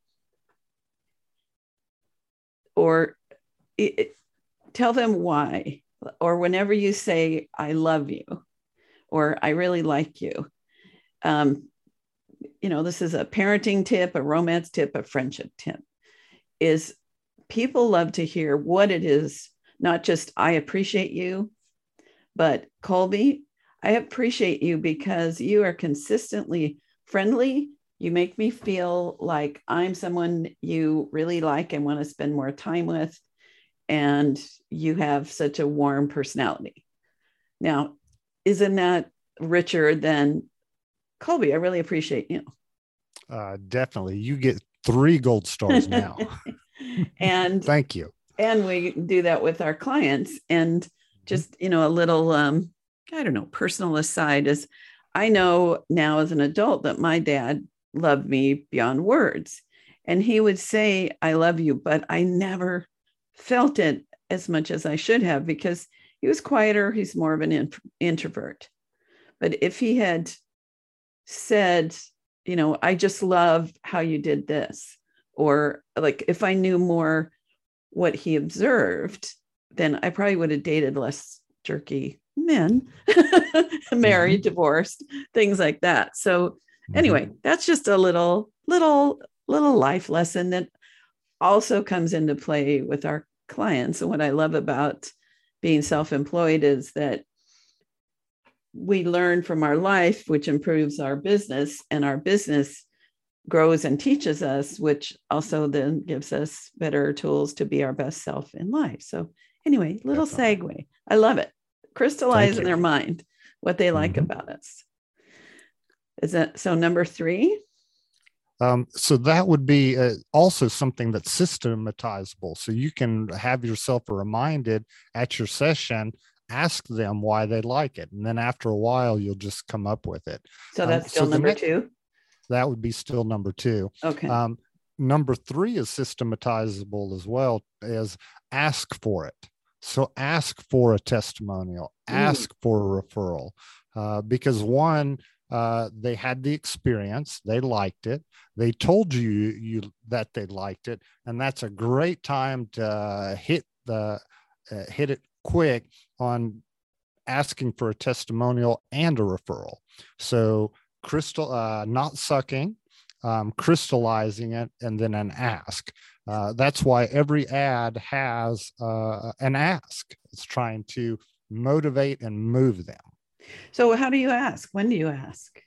or it, tell them why, or whenever you say, I love you, or I really like you, um, you know, this is a parenting tip, a romance tip, a friendship tip, is people love to hear what it is, not just I appreciate you, but Colby, I appreciate you because you are consistently friendly. You make me feel like I'm someone you really like and want to spend more time with. And you have such a warm personality. Now, isn't that richer than Colby? I really appreciate you. Uh, definitely. You get three gold stars now. and thank you. And we do that with our clients. And mm-hmm. just, you know, a little um, I don't know, personal aside is I know now as an adult that my dad loved me beyond words. And he would say, I love you, but I never felt it as much as I should have because he was quieter. He's more of an in- introvert. But if he had said, you know, I just love how you did this, or like if I knew more what he observed, then I probably would have dated less jerky men, married, mm-hmm. divorced, things like that. So mm-hmm. anyway, that's just a little, little, little life lesson that also comes into play with our clients. And what I love about being self-employed is that we learn from our life, which improves our business, and our business grows and teaches us, which also then gives us better tools to be our best self in life. So, anyway, little segue. I love it crystallize in their mind what they like mm-hmm. about us. Is that so? Number three. Um, so that would be uh, also something that's systematizable. So you can have yourself reminded at your session, ask them why they like it, and then after a while, you'll just come up with it. So um, that's um, still so number next, two. That would be still number two. Okay. Um, number three is systematizable as well as ask for it. So ask for a testimonial, ask mm. for a referral, uh, because one, uh, they had the experience, they liked it, they told you you that they liked it, and that's a great time to uh, hit the uh, hit it quick on asking for a testimonial and a referral. So crystal, uh, not sucking, um, crystallizing it, and then an ask. Uh, that's why every ad has uh, an ask. It's trying to motivate and move them. So, how do you ask? When do you ask?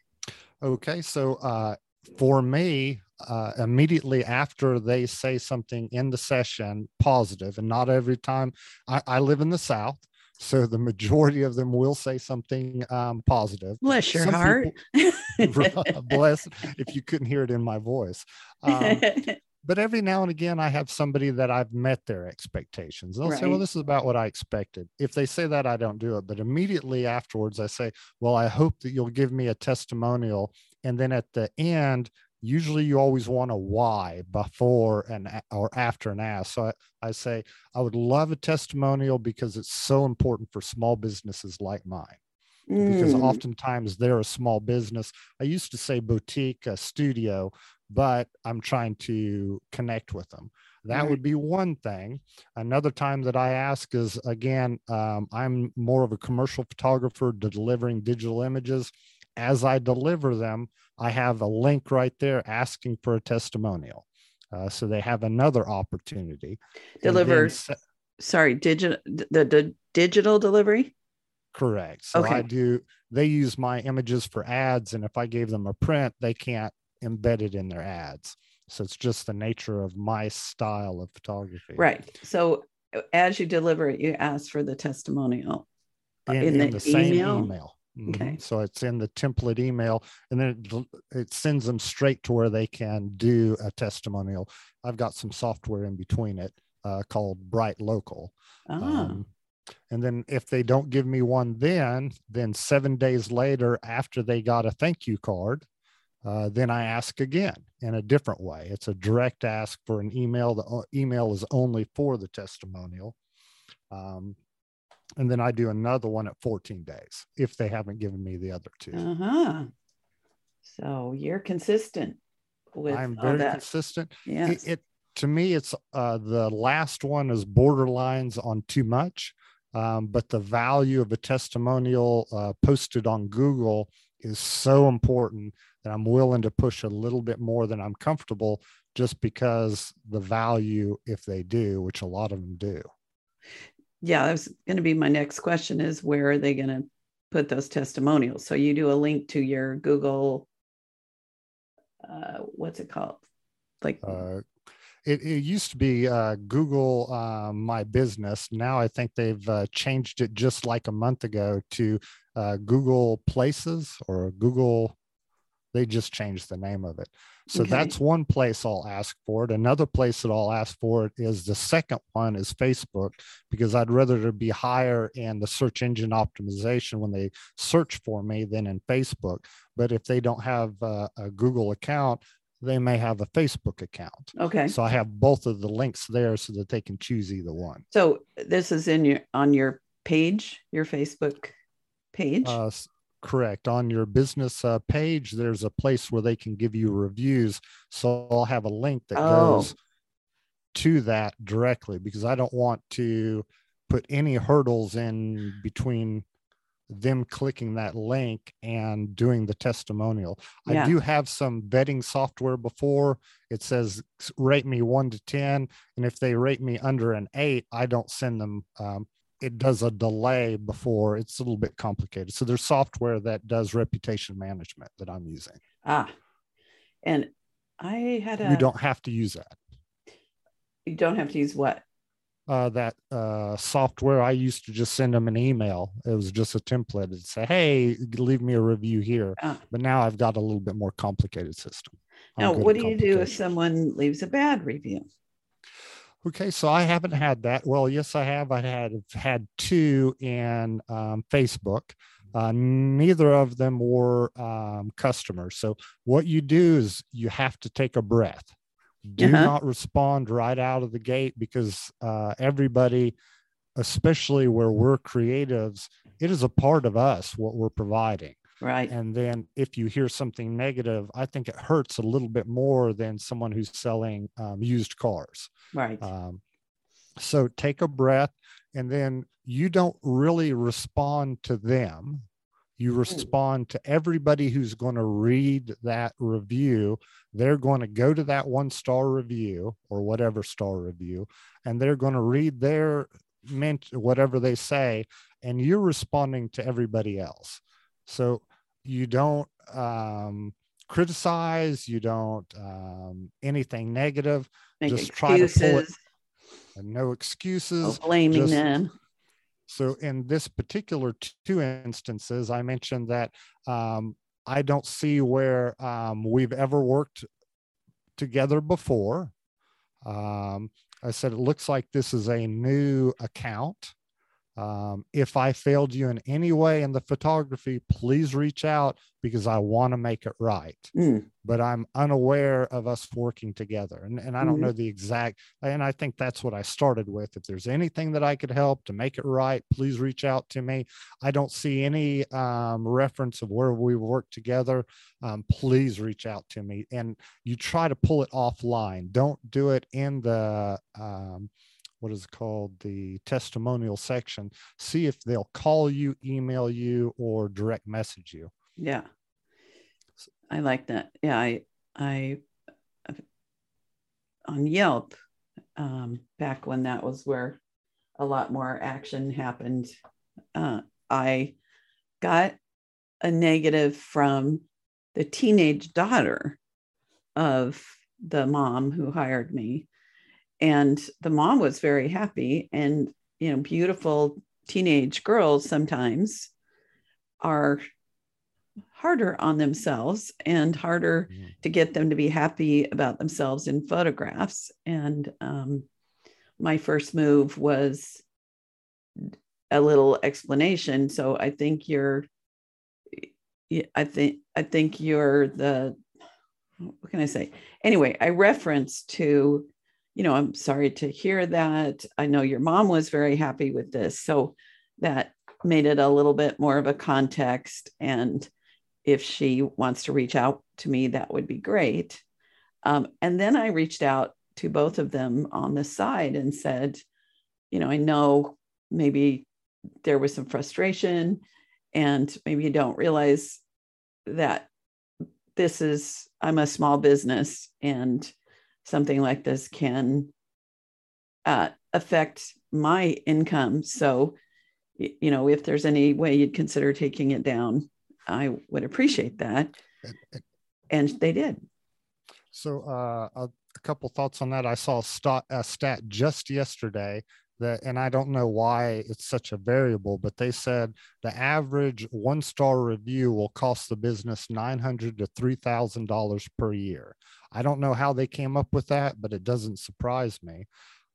Okay, so uh, for me, uh, immediately after they say something in the session positive, and not every time I, I live in the South, so the majority of them will say something um, positive. Bless your Some heart. People, bless if you couldn't hear it in my voice. Um, but every now and again i have somebody that i've met their expectations they'll say well this is about what i expected. If they say that i don't do it but immediately afterwards i say well i hope that you'll give me a testimonial and then at the end usually you always want a why before and or after an ask so I, I say i would love a testimonial because it's so important for small businesses like mine because Mm, oftentimes they're a small business. I used to say boutique, a studio, but I'm trying to connect with them. That Right. would be one thing. Another time that I ask is again, um, I'm more of a commercial photographer delivering digital images. As I deliver them, I have a link right there asking for a testimonial. Uh, so they have another opportunity. Deliver- se- sorry, digital the, the digital delivery. Correct. So I do, they use my images for ads. And if I gave them a print, they can't embed it in their ads. So it's just the nature of my style of photography. Right. So uh, as you deliver it, you ask for the testimonial uh, In, in, the, same email. email. Mhm. Okay. So it's in the template email and then it, it sends them straight to where they can do a testimonial. I've got some software in between it uh, called BrightLocal. Ah, Um, and then if they don't give me one then, then seven days later, after they got a thank you card, uh, then I ask again in a different way. It's a direct ask for an email. The email is only for the testimonial. Um, and then I do another one at 14 days if they haven't given me the other two. uh-huh. So you're consistent with I'm very that. consistent. Yes. it, it to me it's uh the last one is borderlines on too much um, but the value of a testimonial uh, posted on google is so important that i'm willing to push a little bit more than i'm comfortable just because the value if they do which a lot of them do yeah, that was going to be my next question is where are they going to put those testimonials? So you do a link to your Google, uh, what's it called? Like, uh, it, it used to be uh, Google uh, My Business. Now I think they've uh, changed it just like a month ago to uh, Google Places or Google. They just changed the name of it. So Okay. that's one place I'll ask for it. Another place that I'll ask for it is the second one is Facebook because I'd rather to be higher in the search engine optimization when they search for me than in Facebook. But if they don't have uh, a Google account, they may have a Facebook account. okay. So I have both of the links there so that they can choose either one. So this is in your, on your page, your Facebook page. Uh, correct. On your business uh, page, there's a place where they can give you reviews. So I'll have a link that Oh. goes to that directly because I don't want to put any hurdles in between them clicking that link and doing the testimonial. Yeah. I do have some vetting software before. It says rate me one to 10. And if they rate me under an eight, I don't send them. Um, it does a delay before it's a little bit complicated. So there's software that does reputation management that I'm using. ah, and I had a, You don't have to use that. you don't have to use what? uh, that uh, software, I used to just send them an email. It was just a template. It'd say, "Hey, leave me a review here." Ah. But now I've got a little bit more complicated system. Now, what do you do if someone leaves a bad review? Okay, so I haven't had that. Well, yes, I have. I had had two in um, Facebook. Uh, neither of them were um, customers. So what you do is you have to take a breath. Do Uh-huh. not respond right out of the gate because uh, everybody, especially where we're creatives, it is a part of us what we're providing. Right. And then if you hear something negative, I think it hurts a little bit more than someone who's selling um, used cars. Right. Um, so take a breath, and then you don't really respond to them. You respond to everybody who's going to read that review. They're going to go to that one star review or whatever star review, and they're going to read their ment whatever they say, and you're responding to everybody else. So you don't um, criticize, you don't um, anything negative Make just try to pull it- no excuses. Oh, blaming just- them. So in this particular two instances, I mentioned that um, I don't see where um, we've ever worked together before. Um, I said, it looks like this is a new account. Um, if I failed you in any way in the photography, please reach out because I want to make it right. Mm. But I'm unaware of us working together. And, and I don't Mhm. know the exact, and I think that's what I started with. If there's anything that I could help to make it right, please reach out to me. I don't see any um, reference of where we work together. Um, please reach out to me. And you try to pull it offline. Don't do it in the, um, what is called the testimonial section see if they'll call you email you or direct message you Yeah. I like that. Yeah, I I on Yelp um back when that was where a lot more action happened. Uh I got a negative from the teenage daughter of the mom who hired me and the mom was very happy and you know beautiful teenage girls sometimes are harder on themselves and harder to get them to be happy about themselves in photographs. And um, my first move was a little explanation. So i think you're i think i think you're the what can i say? Anyway i reference to you know, I'm sorry to hear that. I know your mom was very happy with this. So that made it a little bit more of a context. And if she wants to reach out to me, that would be great. Um, and then I reached out to both of them on the side and said, you know, I know maybe there was some frustration and maybe you don't realize that this is, I'm a small business and something like this can uh, affect my income. So, you know, if there's any way you'd consider taking it down, I would appreciate that. And they did. So, uh, a, a couple thoughts on that. I saw a stat, a stat just yesterday that, and I don't know why it's such a variable, but they said the average one star review will cost the business nine hundred to three thousand dollars per year. I don't know how they came up with that, but it doesn't surprise me.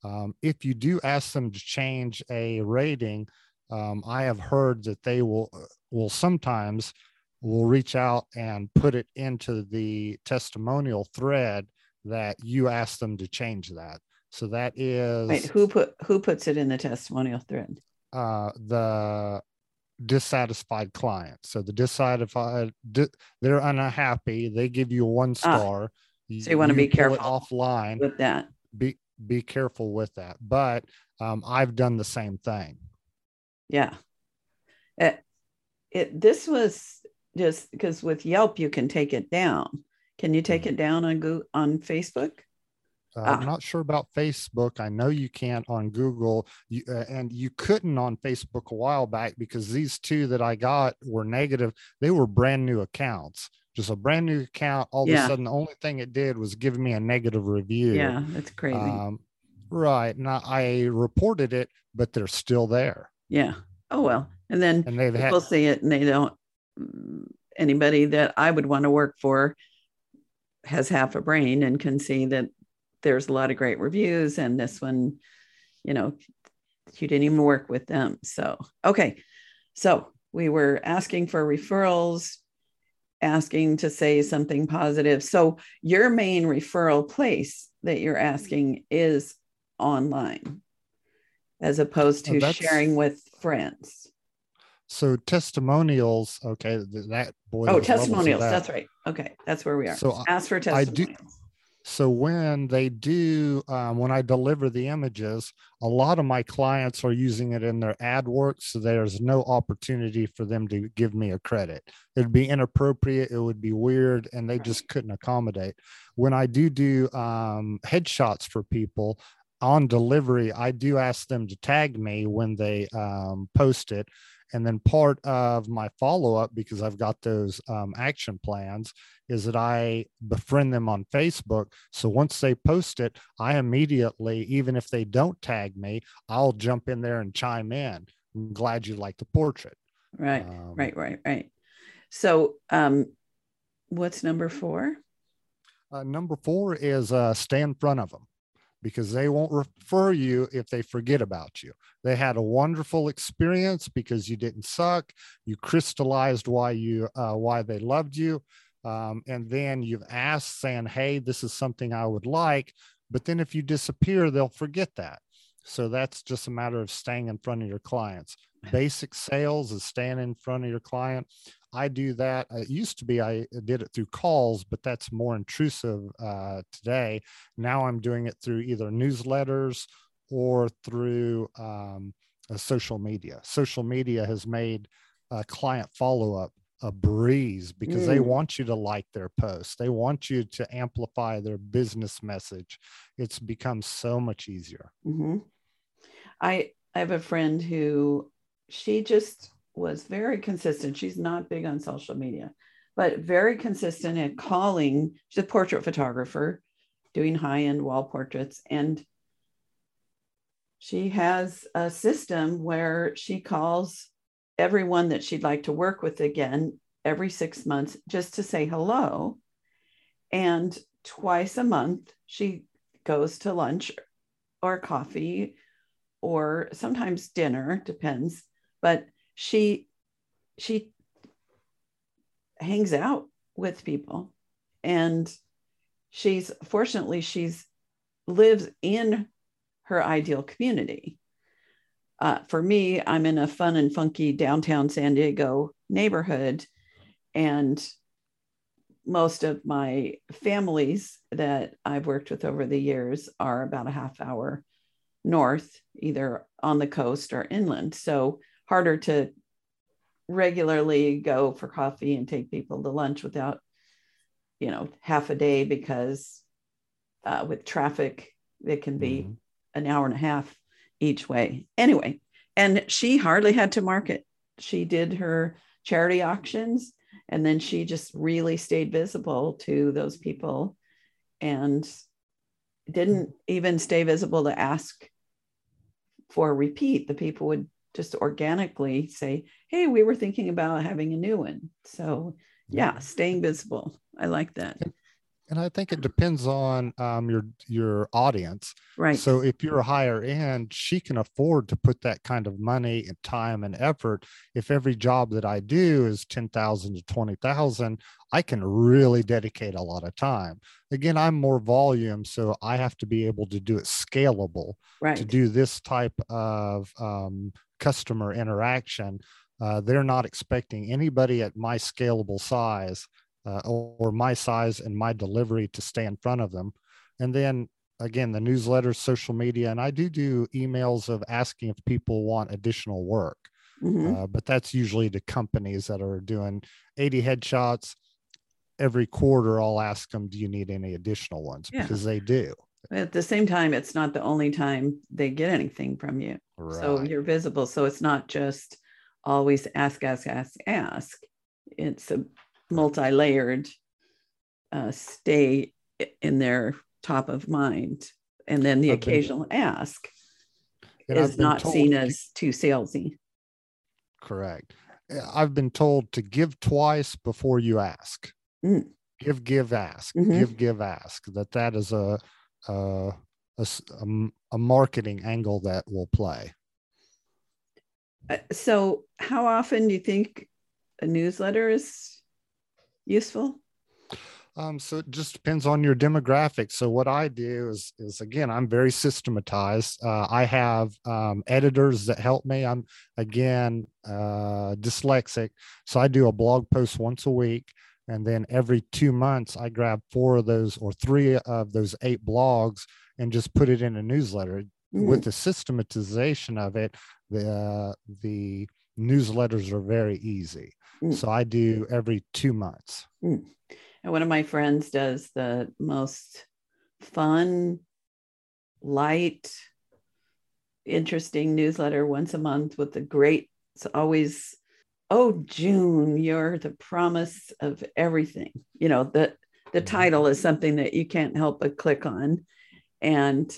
Um, if you do ask them to change a rating, um, I have heard that they will will sometimes will reach out and put it into the testimonial thread that you ask them to change that. So that is Wait, who put who puts it in the testimonial thread? uh, the dissatisfied client. So the dissatisfied, di- they're unhappy. They give you a one star. Ah, so you wanna be careful offline. With that. Be be careful with that. But um, I've done the same thing. Yeah. It, it this was just because with Yelp you can take it down. Can you take it down on Google on Facebook? Uh, Ah. I'm not sure about Facebook. I know you can't on Google, you, uh, and you couldn't on Facebook a while back because these two that I got were negative. They were brand new accounts, just a brand new account. All of a sudden, the only thing it did was give me a negative review. Yeah, that's crazy. Um, right. And I, I reported it, but they're still there. yeah. Oh well. And then And they've had, people see it and they don't mm, anybody that I would want to work for has half a brain and can see that there's a lot of great reviews and this one, you know, you didn't even work with them. So, okay. So we were asking for referrals, asking to say something positive. So your main referral place that you're mm-hmm. asking is online as opposed Oh, to that's- sharing with friends. so testimonials. Okay. That boy. Oh, there's levels of testimonials. that. That's right. Okay, that's where we are. So Ask for I do- testimonials. So when they do, um, when I deliver the images, a lot of my clients are using it in their ad work. So there's no opportunity for them to give me a credit. It'd be inappropriate. It would be weird, and they just couldn't accommodate. When I do do um, headshots for people on delivery, I do ask them to tag me when they um, post it. And then part of my follow up, because I've got those um, action plans, is that I befriend them on Facebook. So once they post it, I immediately, even if they don't tag me, I'll jump in there and chime in. I'm glad you like the portrait. Right, Um, right, right, right. So, um, what's number four? Uh, number four is uh, stay in front of them. Because they won't refer you if they forget about you. They had a wonderful experience because you didn't suck. You crystallized why you uh, why they loved you, um, and then you've asked saying, "Hey, this is something I would like." But then if you disappear, they'll forget that. So that's just a matter of staying in front of your clients. Basic sales is staying in front of your client. I do that. It used to be I did it through calls, but that's more intrusive uh, today. Now I'm doing it through either newsletters or through um, social media. Social media has made client follow up a breeze because mm. they want you to like their post. They want you to amplify their business message. It's become so much easier. Mm-hmm. I I have a friend who she just was very consistent. She's not big on social media, but very consistent at calling. She's a portrait photographer doing high end wall portraits. And she has a system where she calls everyone that she'd like to work with again every six months just to say hello. And twice a month, she goes to lunch or coffee or sometimes dinner, depends. But she she hangs out with people and she's fortunately she's lives in her ideal community. Uh, for me i'm in a fun and funky downtown san diego neighborhood and most of my families that i've worked with over the years are about a half hour north either on the coast or inland. So harder to regularly go for coffee and take people to lunch without you know half a day because uh, with traffic it can be mm-hmm. an hour and a half each way. Anyway and she hardly had to market. She did her charity auctions and then she just really stayed visible to those people and didn't even stay visible to ask for repeat. The people would just organically say, hey, we were thinking about having a new one. So, yeah, staying visible. I like that. And I think it depends on um, your your audience. Right. So if you're a higher end, she can afford to put that kind of money and time and effort. If every job that I do is ten thousand to twenty thousand, I can really dedicate a lot of time. Again, I'm more volume, so I have to be able to do it scalable right. to do this type of um, customer interaction. Uh, they're not expecting anybody at my scalable size uh, or, my size and my delivery to stay in front of them. And then again, the newsletters, social media, and I do do emails of asking if people want additional work. Mm-hmm. Uh, but that's usually to companies that are doing 80 headshots every quarter. I'll ask them, do you need any additional ones? Yeah. Because they do. At the same time, it's not the only time they get anything from you. Right. So you're visible. So it's not just always ask, ask, ask, ask. It's a multi layered uh, stay in their top of mind. And then the I've occasional been, ask is not seen as too salesy. Correct. I've been told to give twice before you ask. Mm. Give, give, ask. Mm-hmm. Give, give, ask. That that is a uh, a, a, marketing angle that will play. Uh, so, how often do you think a newsletter is useful? Um, so it just depends on your demographic. So what I do is, is again, I'm very systematized. Uh, I have um, editors that help me. I'm again uh, dyslexic, so I do a blog post once a week. And then every two months, I grab four of those or three of those eight blogs and just put it in a newsletter. Mm. With the systematization of it, the uh, the newsletters are very easy. Mm. So I do every two months. Mm. And one of my friends does the most fun, light, interesting newsletter once a month with the great, it's always oh june you're the promise of everything you know the the mm-hmm. title is something that you can't help but click on and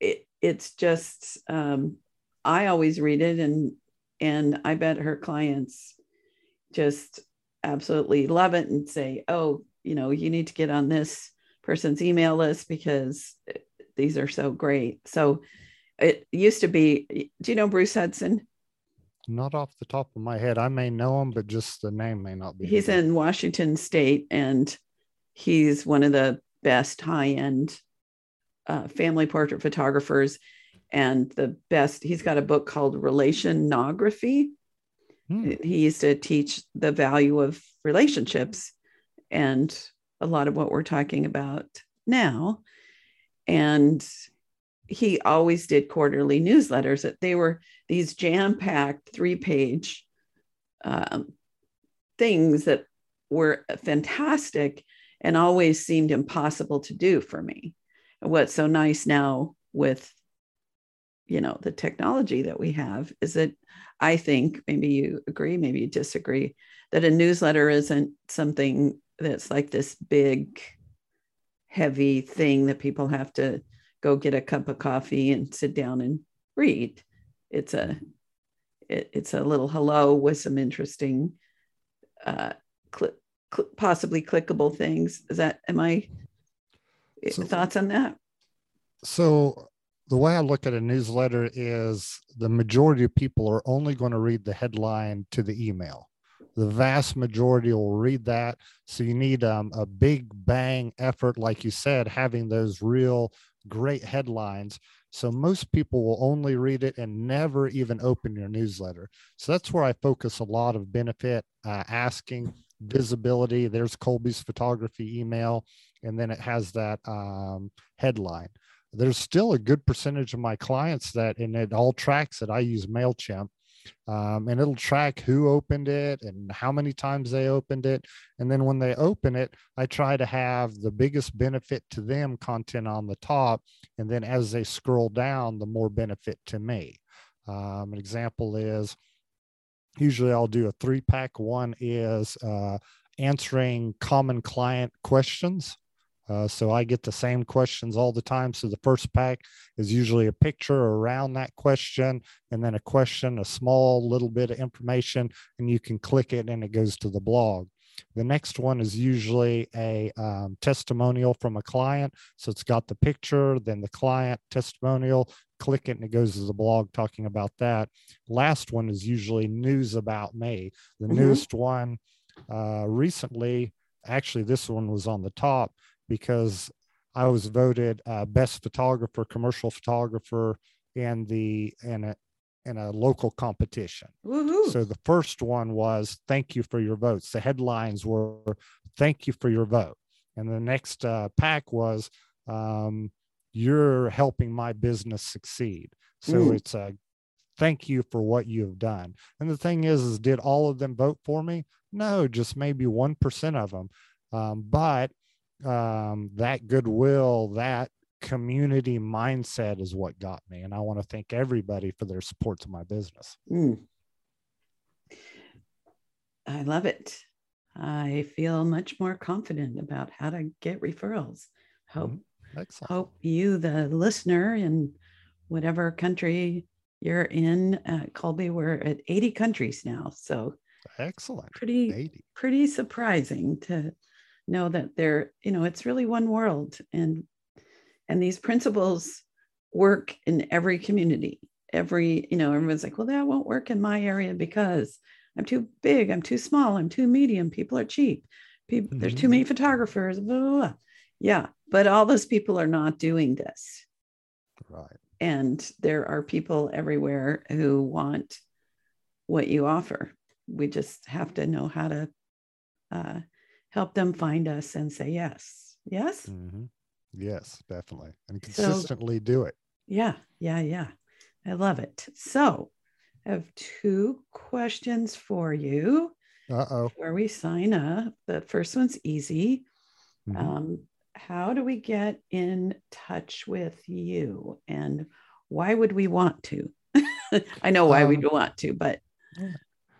it, it's just um, i always read it and and i bet her clients just absolutely love it and say oh you know you need to get on this person's email list because these are so great. So it used to be, do you know Bruce Hudson? Not off the top of my head. I may know him, but just the name may not be. He's in Washington State and he's one of the best high end uh, family portrait photographers and the best. He's got a book called Relationography. Hmm. He used to teach the value of relationships and a lot of what we're talking about now. And he always did quarterly newsletters that they were these jam-packed three-page um, things that were fantastic and always seemed impossible to do for me. What's so nice now with you know the technology that we have is that I think maybe you agree, maybe you disagree, that a newsletter isn't something that's like this big, heavy thing that people have to go get a cup of coffee and sit down and read. It's a it, it's a little hello with some interesting, uh, cl- cl- possibly clickable things. Is that am I so, thoughts on that? So the way I look at a newsletter is the majority of people are only going to read the headline to the email. The vast majority will read that. So you need um, a big bang effort, like you said, having those real great headlines. So most people will only read it and never even open your newsletter. So that's where I focus a lot of benefit, uh, asking visibility. There's Colby's photography email, and then it has that um, headline there's still a good percentage of my clients that, and it all tracks that I use MailChimp um, and it'll track who opened it and how many times they opened it. And then when they open it, I try to have the biggest benefit to them content on the top. And then as they scroll down, the more benefit to me. Um, an example is usually I'll do a three pack. One is uh, answering common client questions. Uh, so I get the same questions all the time. So the first pack is usually a picture around that question, and then a question, a small little bit of information, and you can click it and it goes to the blog. The next one is usually a um, testimonial from a client. So it's got the picture, then the client testimonial, click it and it goes to the blog talking about that. Last one is usually news about me. The mm-hmm. newest one uh, recently, actually, this one was on the top because I was voted uh, best photographer, commercial photographer in the in a in a local competition. Woo-hoo. So the first one was thank you for your votes. The headlines were thank you for your vote, and the next uh, pack was um, you're helping my business succeed. So mm. it's a thank you for what you have done. And the thing is, is did all of them vote for me? No, just maybe one percent of them. Um, but um, that goodwill, that community mindset is what got me. And I want to thank everybody for their support to my business. Mm. I love it. I feel much more confident about how to get referrals. Hope, mm, hope you, the listener in whatever country you're in, uh, Colby, we're at 80 countries now. So excellent. Pretty, 80. pretty surprising to know that they're you know it's really one world. And and these principles work in every community. Every you know everyone's like well that won't work in my area because i'm too big i'm too small i'm too medium people are cheap people, mm-hmm. there's too many photographers blah, blah, blah. yeah but all those people are not doing this. Right. And there are people everywhere who want what you offer. We just have to know how to uh, help them find us and say yes. Yes. Mm-hmm. Yes, definitely. And consistently so, do it. Yeah. Yeah. Yeah. I love it. So I have two questions for you. Uh oh. Where we sign up. The first one's easy. Mm-hmm. Um, how do we get in touch with you and why would we want to? I know why um, we'd want to, but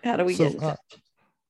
how do we so, get in uh, touch? uh,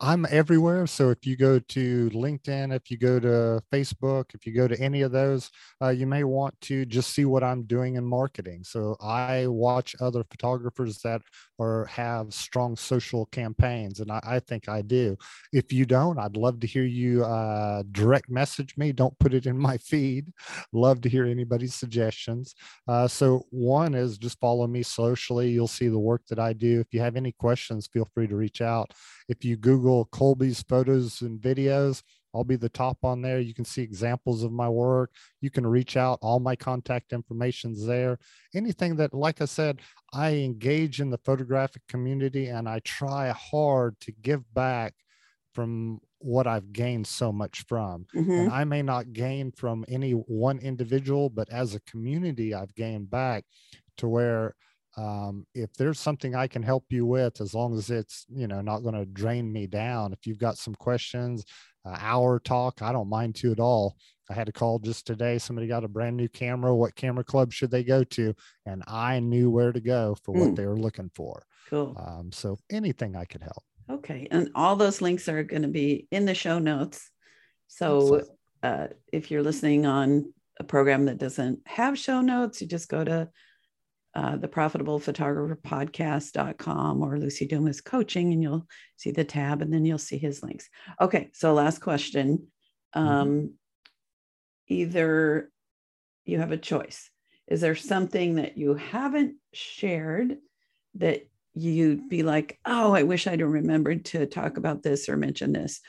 I'm everywhere. So if you go to LinkedIn, if you go to Facebook, if you go to any of those, uh, you may want to just see what I'm doing in marketing. So I watch other photographers that or have strong social campaigns, and I, I think I do. If you don't, I'd love to hear you uh, direct message me. Don't put it in my feed. Love to hear anybody's suggestions. Uh, so one is just follow me socially. You'll see the work that I do. If you have any questions, feel free to reach out. If you Google Colby's photos and videos, I'll be the top on there. You can see examples of my work. You can reach out. All my contact information's there. Anything that, like I said, I engage in the photographic community and I try hard to give back from what I've gained so much from. Mm-hmm. And I may not gain from any one individual, but as a community, I've gained back to where um, if there's something I can help you with, as long as it's you know not going to drain me down. If you've got some questions, uh, hour talk, I don't mind to at all. I had a call just today. Somebody got a brand new camera. What camera club should they go to? And I knew where to go for what mm. they were looking for. Cool. Um, so anything I could help. Okay, and all those links are going to be in the show notes. So uh, if you're listening on a program that doesn't have show notes, you just go to uh, the profitable photographer podcast.com or Lucy Dumas coaching and you'll see the tab and then you'll see his links. Okay, so last question. Mm-hmm. Um, mm-hmm. Either you have a choice. Is there something that you haven't shared that you'd be like, oh, I wish I'd remembered to talk about this or mention this?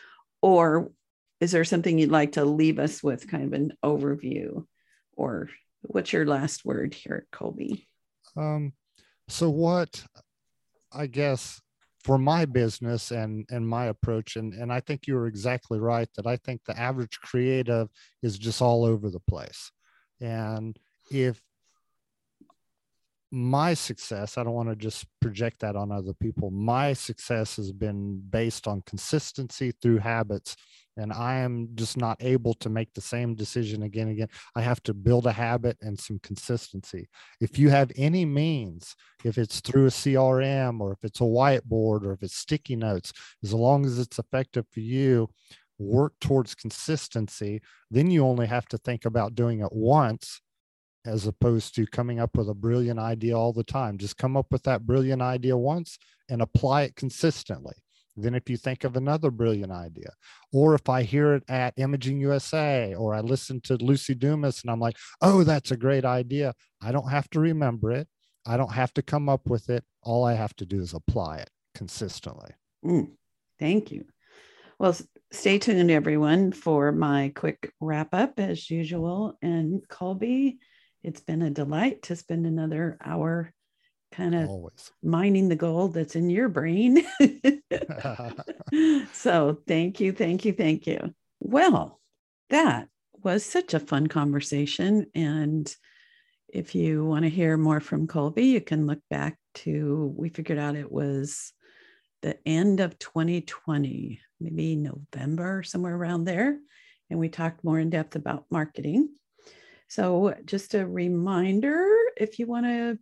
Or is there something you'd like to leave us with, kind of an overview? Or what's your last word here, Colby? Um, so what I guess for my business and and my approach and and I think you are exactly right that I think the average creative is just all over the place. And if my success, I don't want to just project that on other people. My success has been based on consistency through habits and I am just not able to make the same decision again and again. I have to build a habit and some consistency. If you have any means, if it's through a CRM or if it's a whiteboard or if it's sticky notes, as long as it's effective for you, work towards consistency. Then you only have to think about doing it once as opposed to coming up with a brilliant idea all the time. Just come up with that brilliant idea once and apply it consistently. Then if you think of another brilliant idea or if i hear it at imaging usa or i listen to lucy dumas and i'm like oh that's a great idea i don't have to remember it. I don't have to come up with it. All i have to do is apply it consistently. Mm, thank you. Well stay tuned everyone for my quick wrap up as usual. And colby it's been a delight to spend another hour kind of Always. mining the gold that's in your brain. so thank you, thank you, thank you. Well, that was such a fun conversation. And if you want to hear more from Colby, you can look back to, we figured out it was the end of 2020, maybe November, somewhere around there. And we talked more in depth about marketing. So, just a reminder if you want to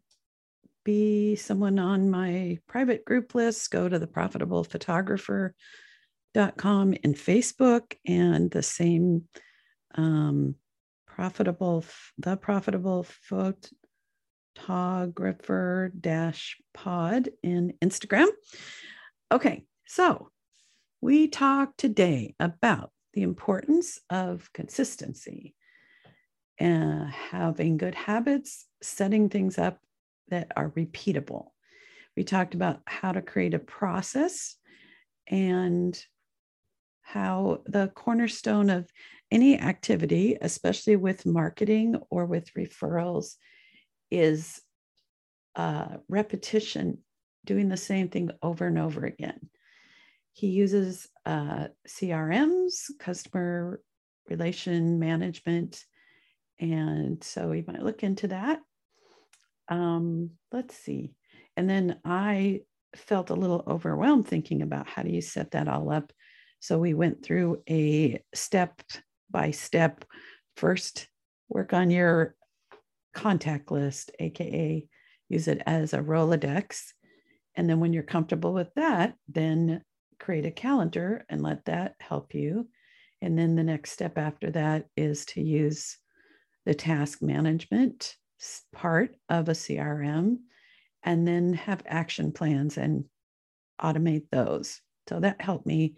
be someone on my private group list, go to the profitablephotographer.com in Facebook and the same um, profitable, the profitable photographer dash pod in Instagram. Okay, so we talked today about the importance of consistency and having good habits, setting things up that are repeatable. We talked about how to create a process and how the cornerstone of any activity, especially with marketing or with referrals, is uh, repetition, doing the same thing over and over again. He uses uh, CRMs, customer relation management. And so we might look into that um, let's see. And then I felt a little overwhelmed thinking about how do you set that all up. So we went through a step by step. First, work on your contact list, AKA use it as a Rolodex. And then when you're comfortable with that, then create a calendar and let that help you. And then the next step after that is to use the task management part of a CRM and then have action plans and automate those. So that helped me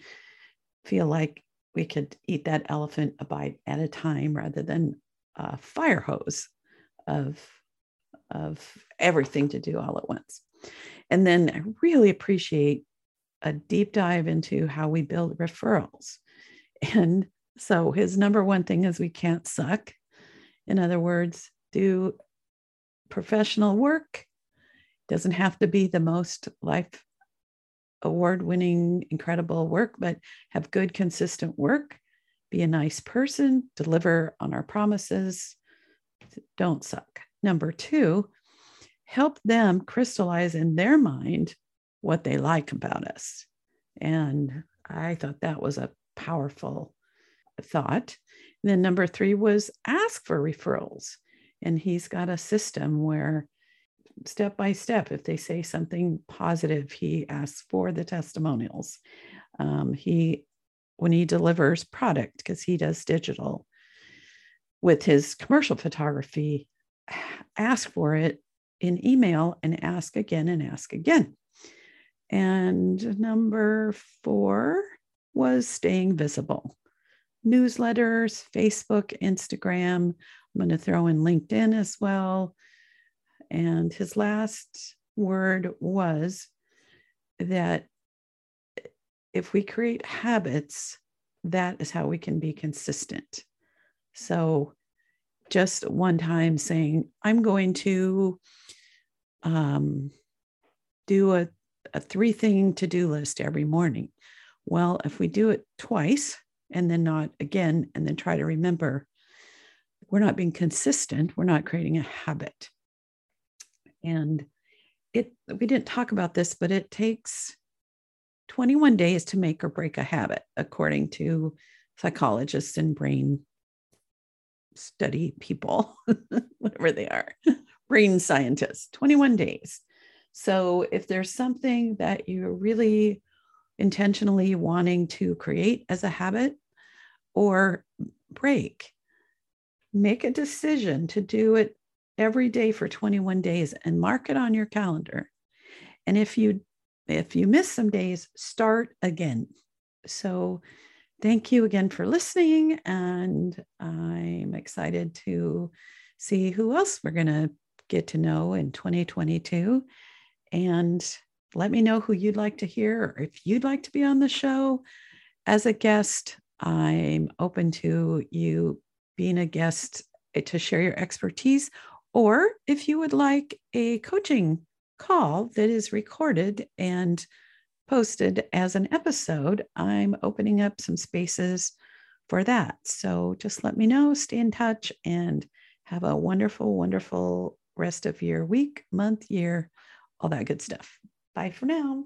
feel like we could eat that elephant a bite at a time rather than a fire hose of, of everything to do all at once. And then I really appreciate a deep dive into how we build referrals. And so his number one thing is we can't suck. In other words, do professional work. Doesn't have to be the most life award winning, incredible work, but have good, consistent work. Be a nice person, deliver on our promises. Don't suck. Number two, help them crystallize in their mind what they like about us. And I thought that was a powerful thought. Then number three was ask for referrals. And he's got a system where step by step, if they say something positive, he asks for the testimonials. Um, he, when he delivers product, because he does digital with his commercial photography, ask for it in email and ask again and ask again. And number four was staying visible. Newsletters, Facebook, Instagram. I'm going to throw in LinkedIn as well. And his last word was that if we create habits, that is how we can be consistent. So, just one time saying, I'm going to um, do a a three thing to do list every morning. Well, if we do it twice and then not again, and then try to remember, we're not being consistent, we're not creating a habit. And it, we didn't talk about this, but it takes 21 days to make or break a habit, according to psychologists and brain study people, whatever they are, brain scientists, 21 days. So if there's something that you're really intentionally wanting to create as a habit or break, make a decision to do it every day for 21 days and mark it on your calendar. And if you if you miss some days, start again. So thank you again for listening and I'm excited to see who else we're going to get to know in 2022 and let me know who you'd like to hear or if you'd like to be on the show as a guest. I'm open to you being a guest eh, to share your expertise, or if you would like a coaching call that is recorded and posted as an episode, I'm opening up some spaces for that. So just let me know, stay in touch, and have a wonderful, wonderful rest of your week, month, year all that good stuff. Bye for now.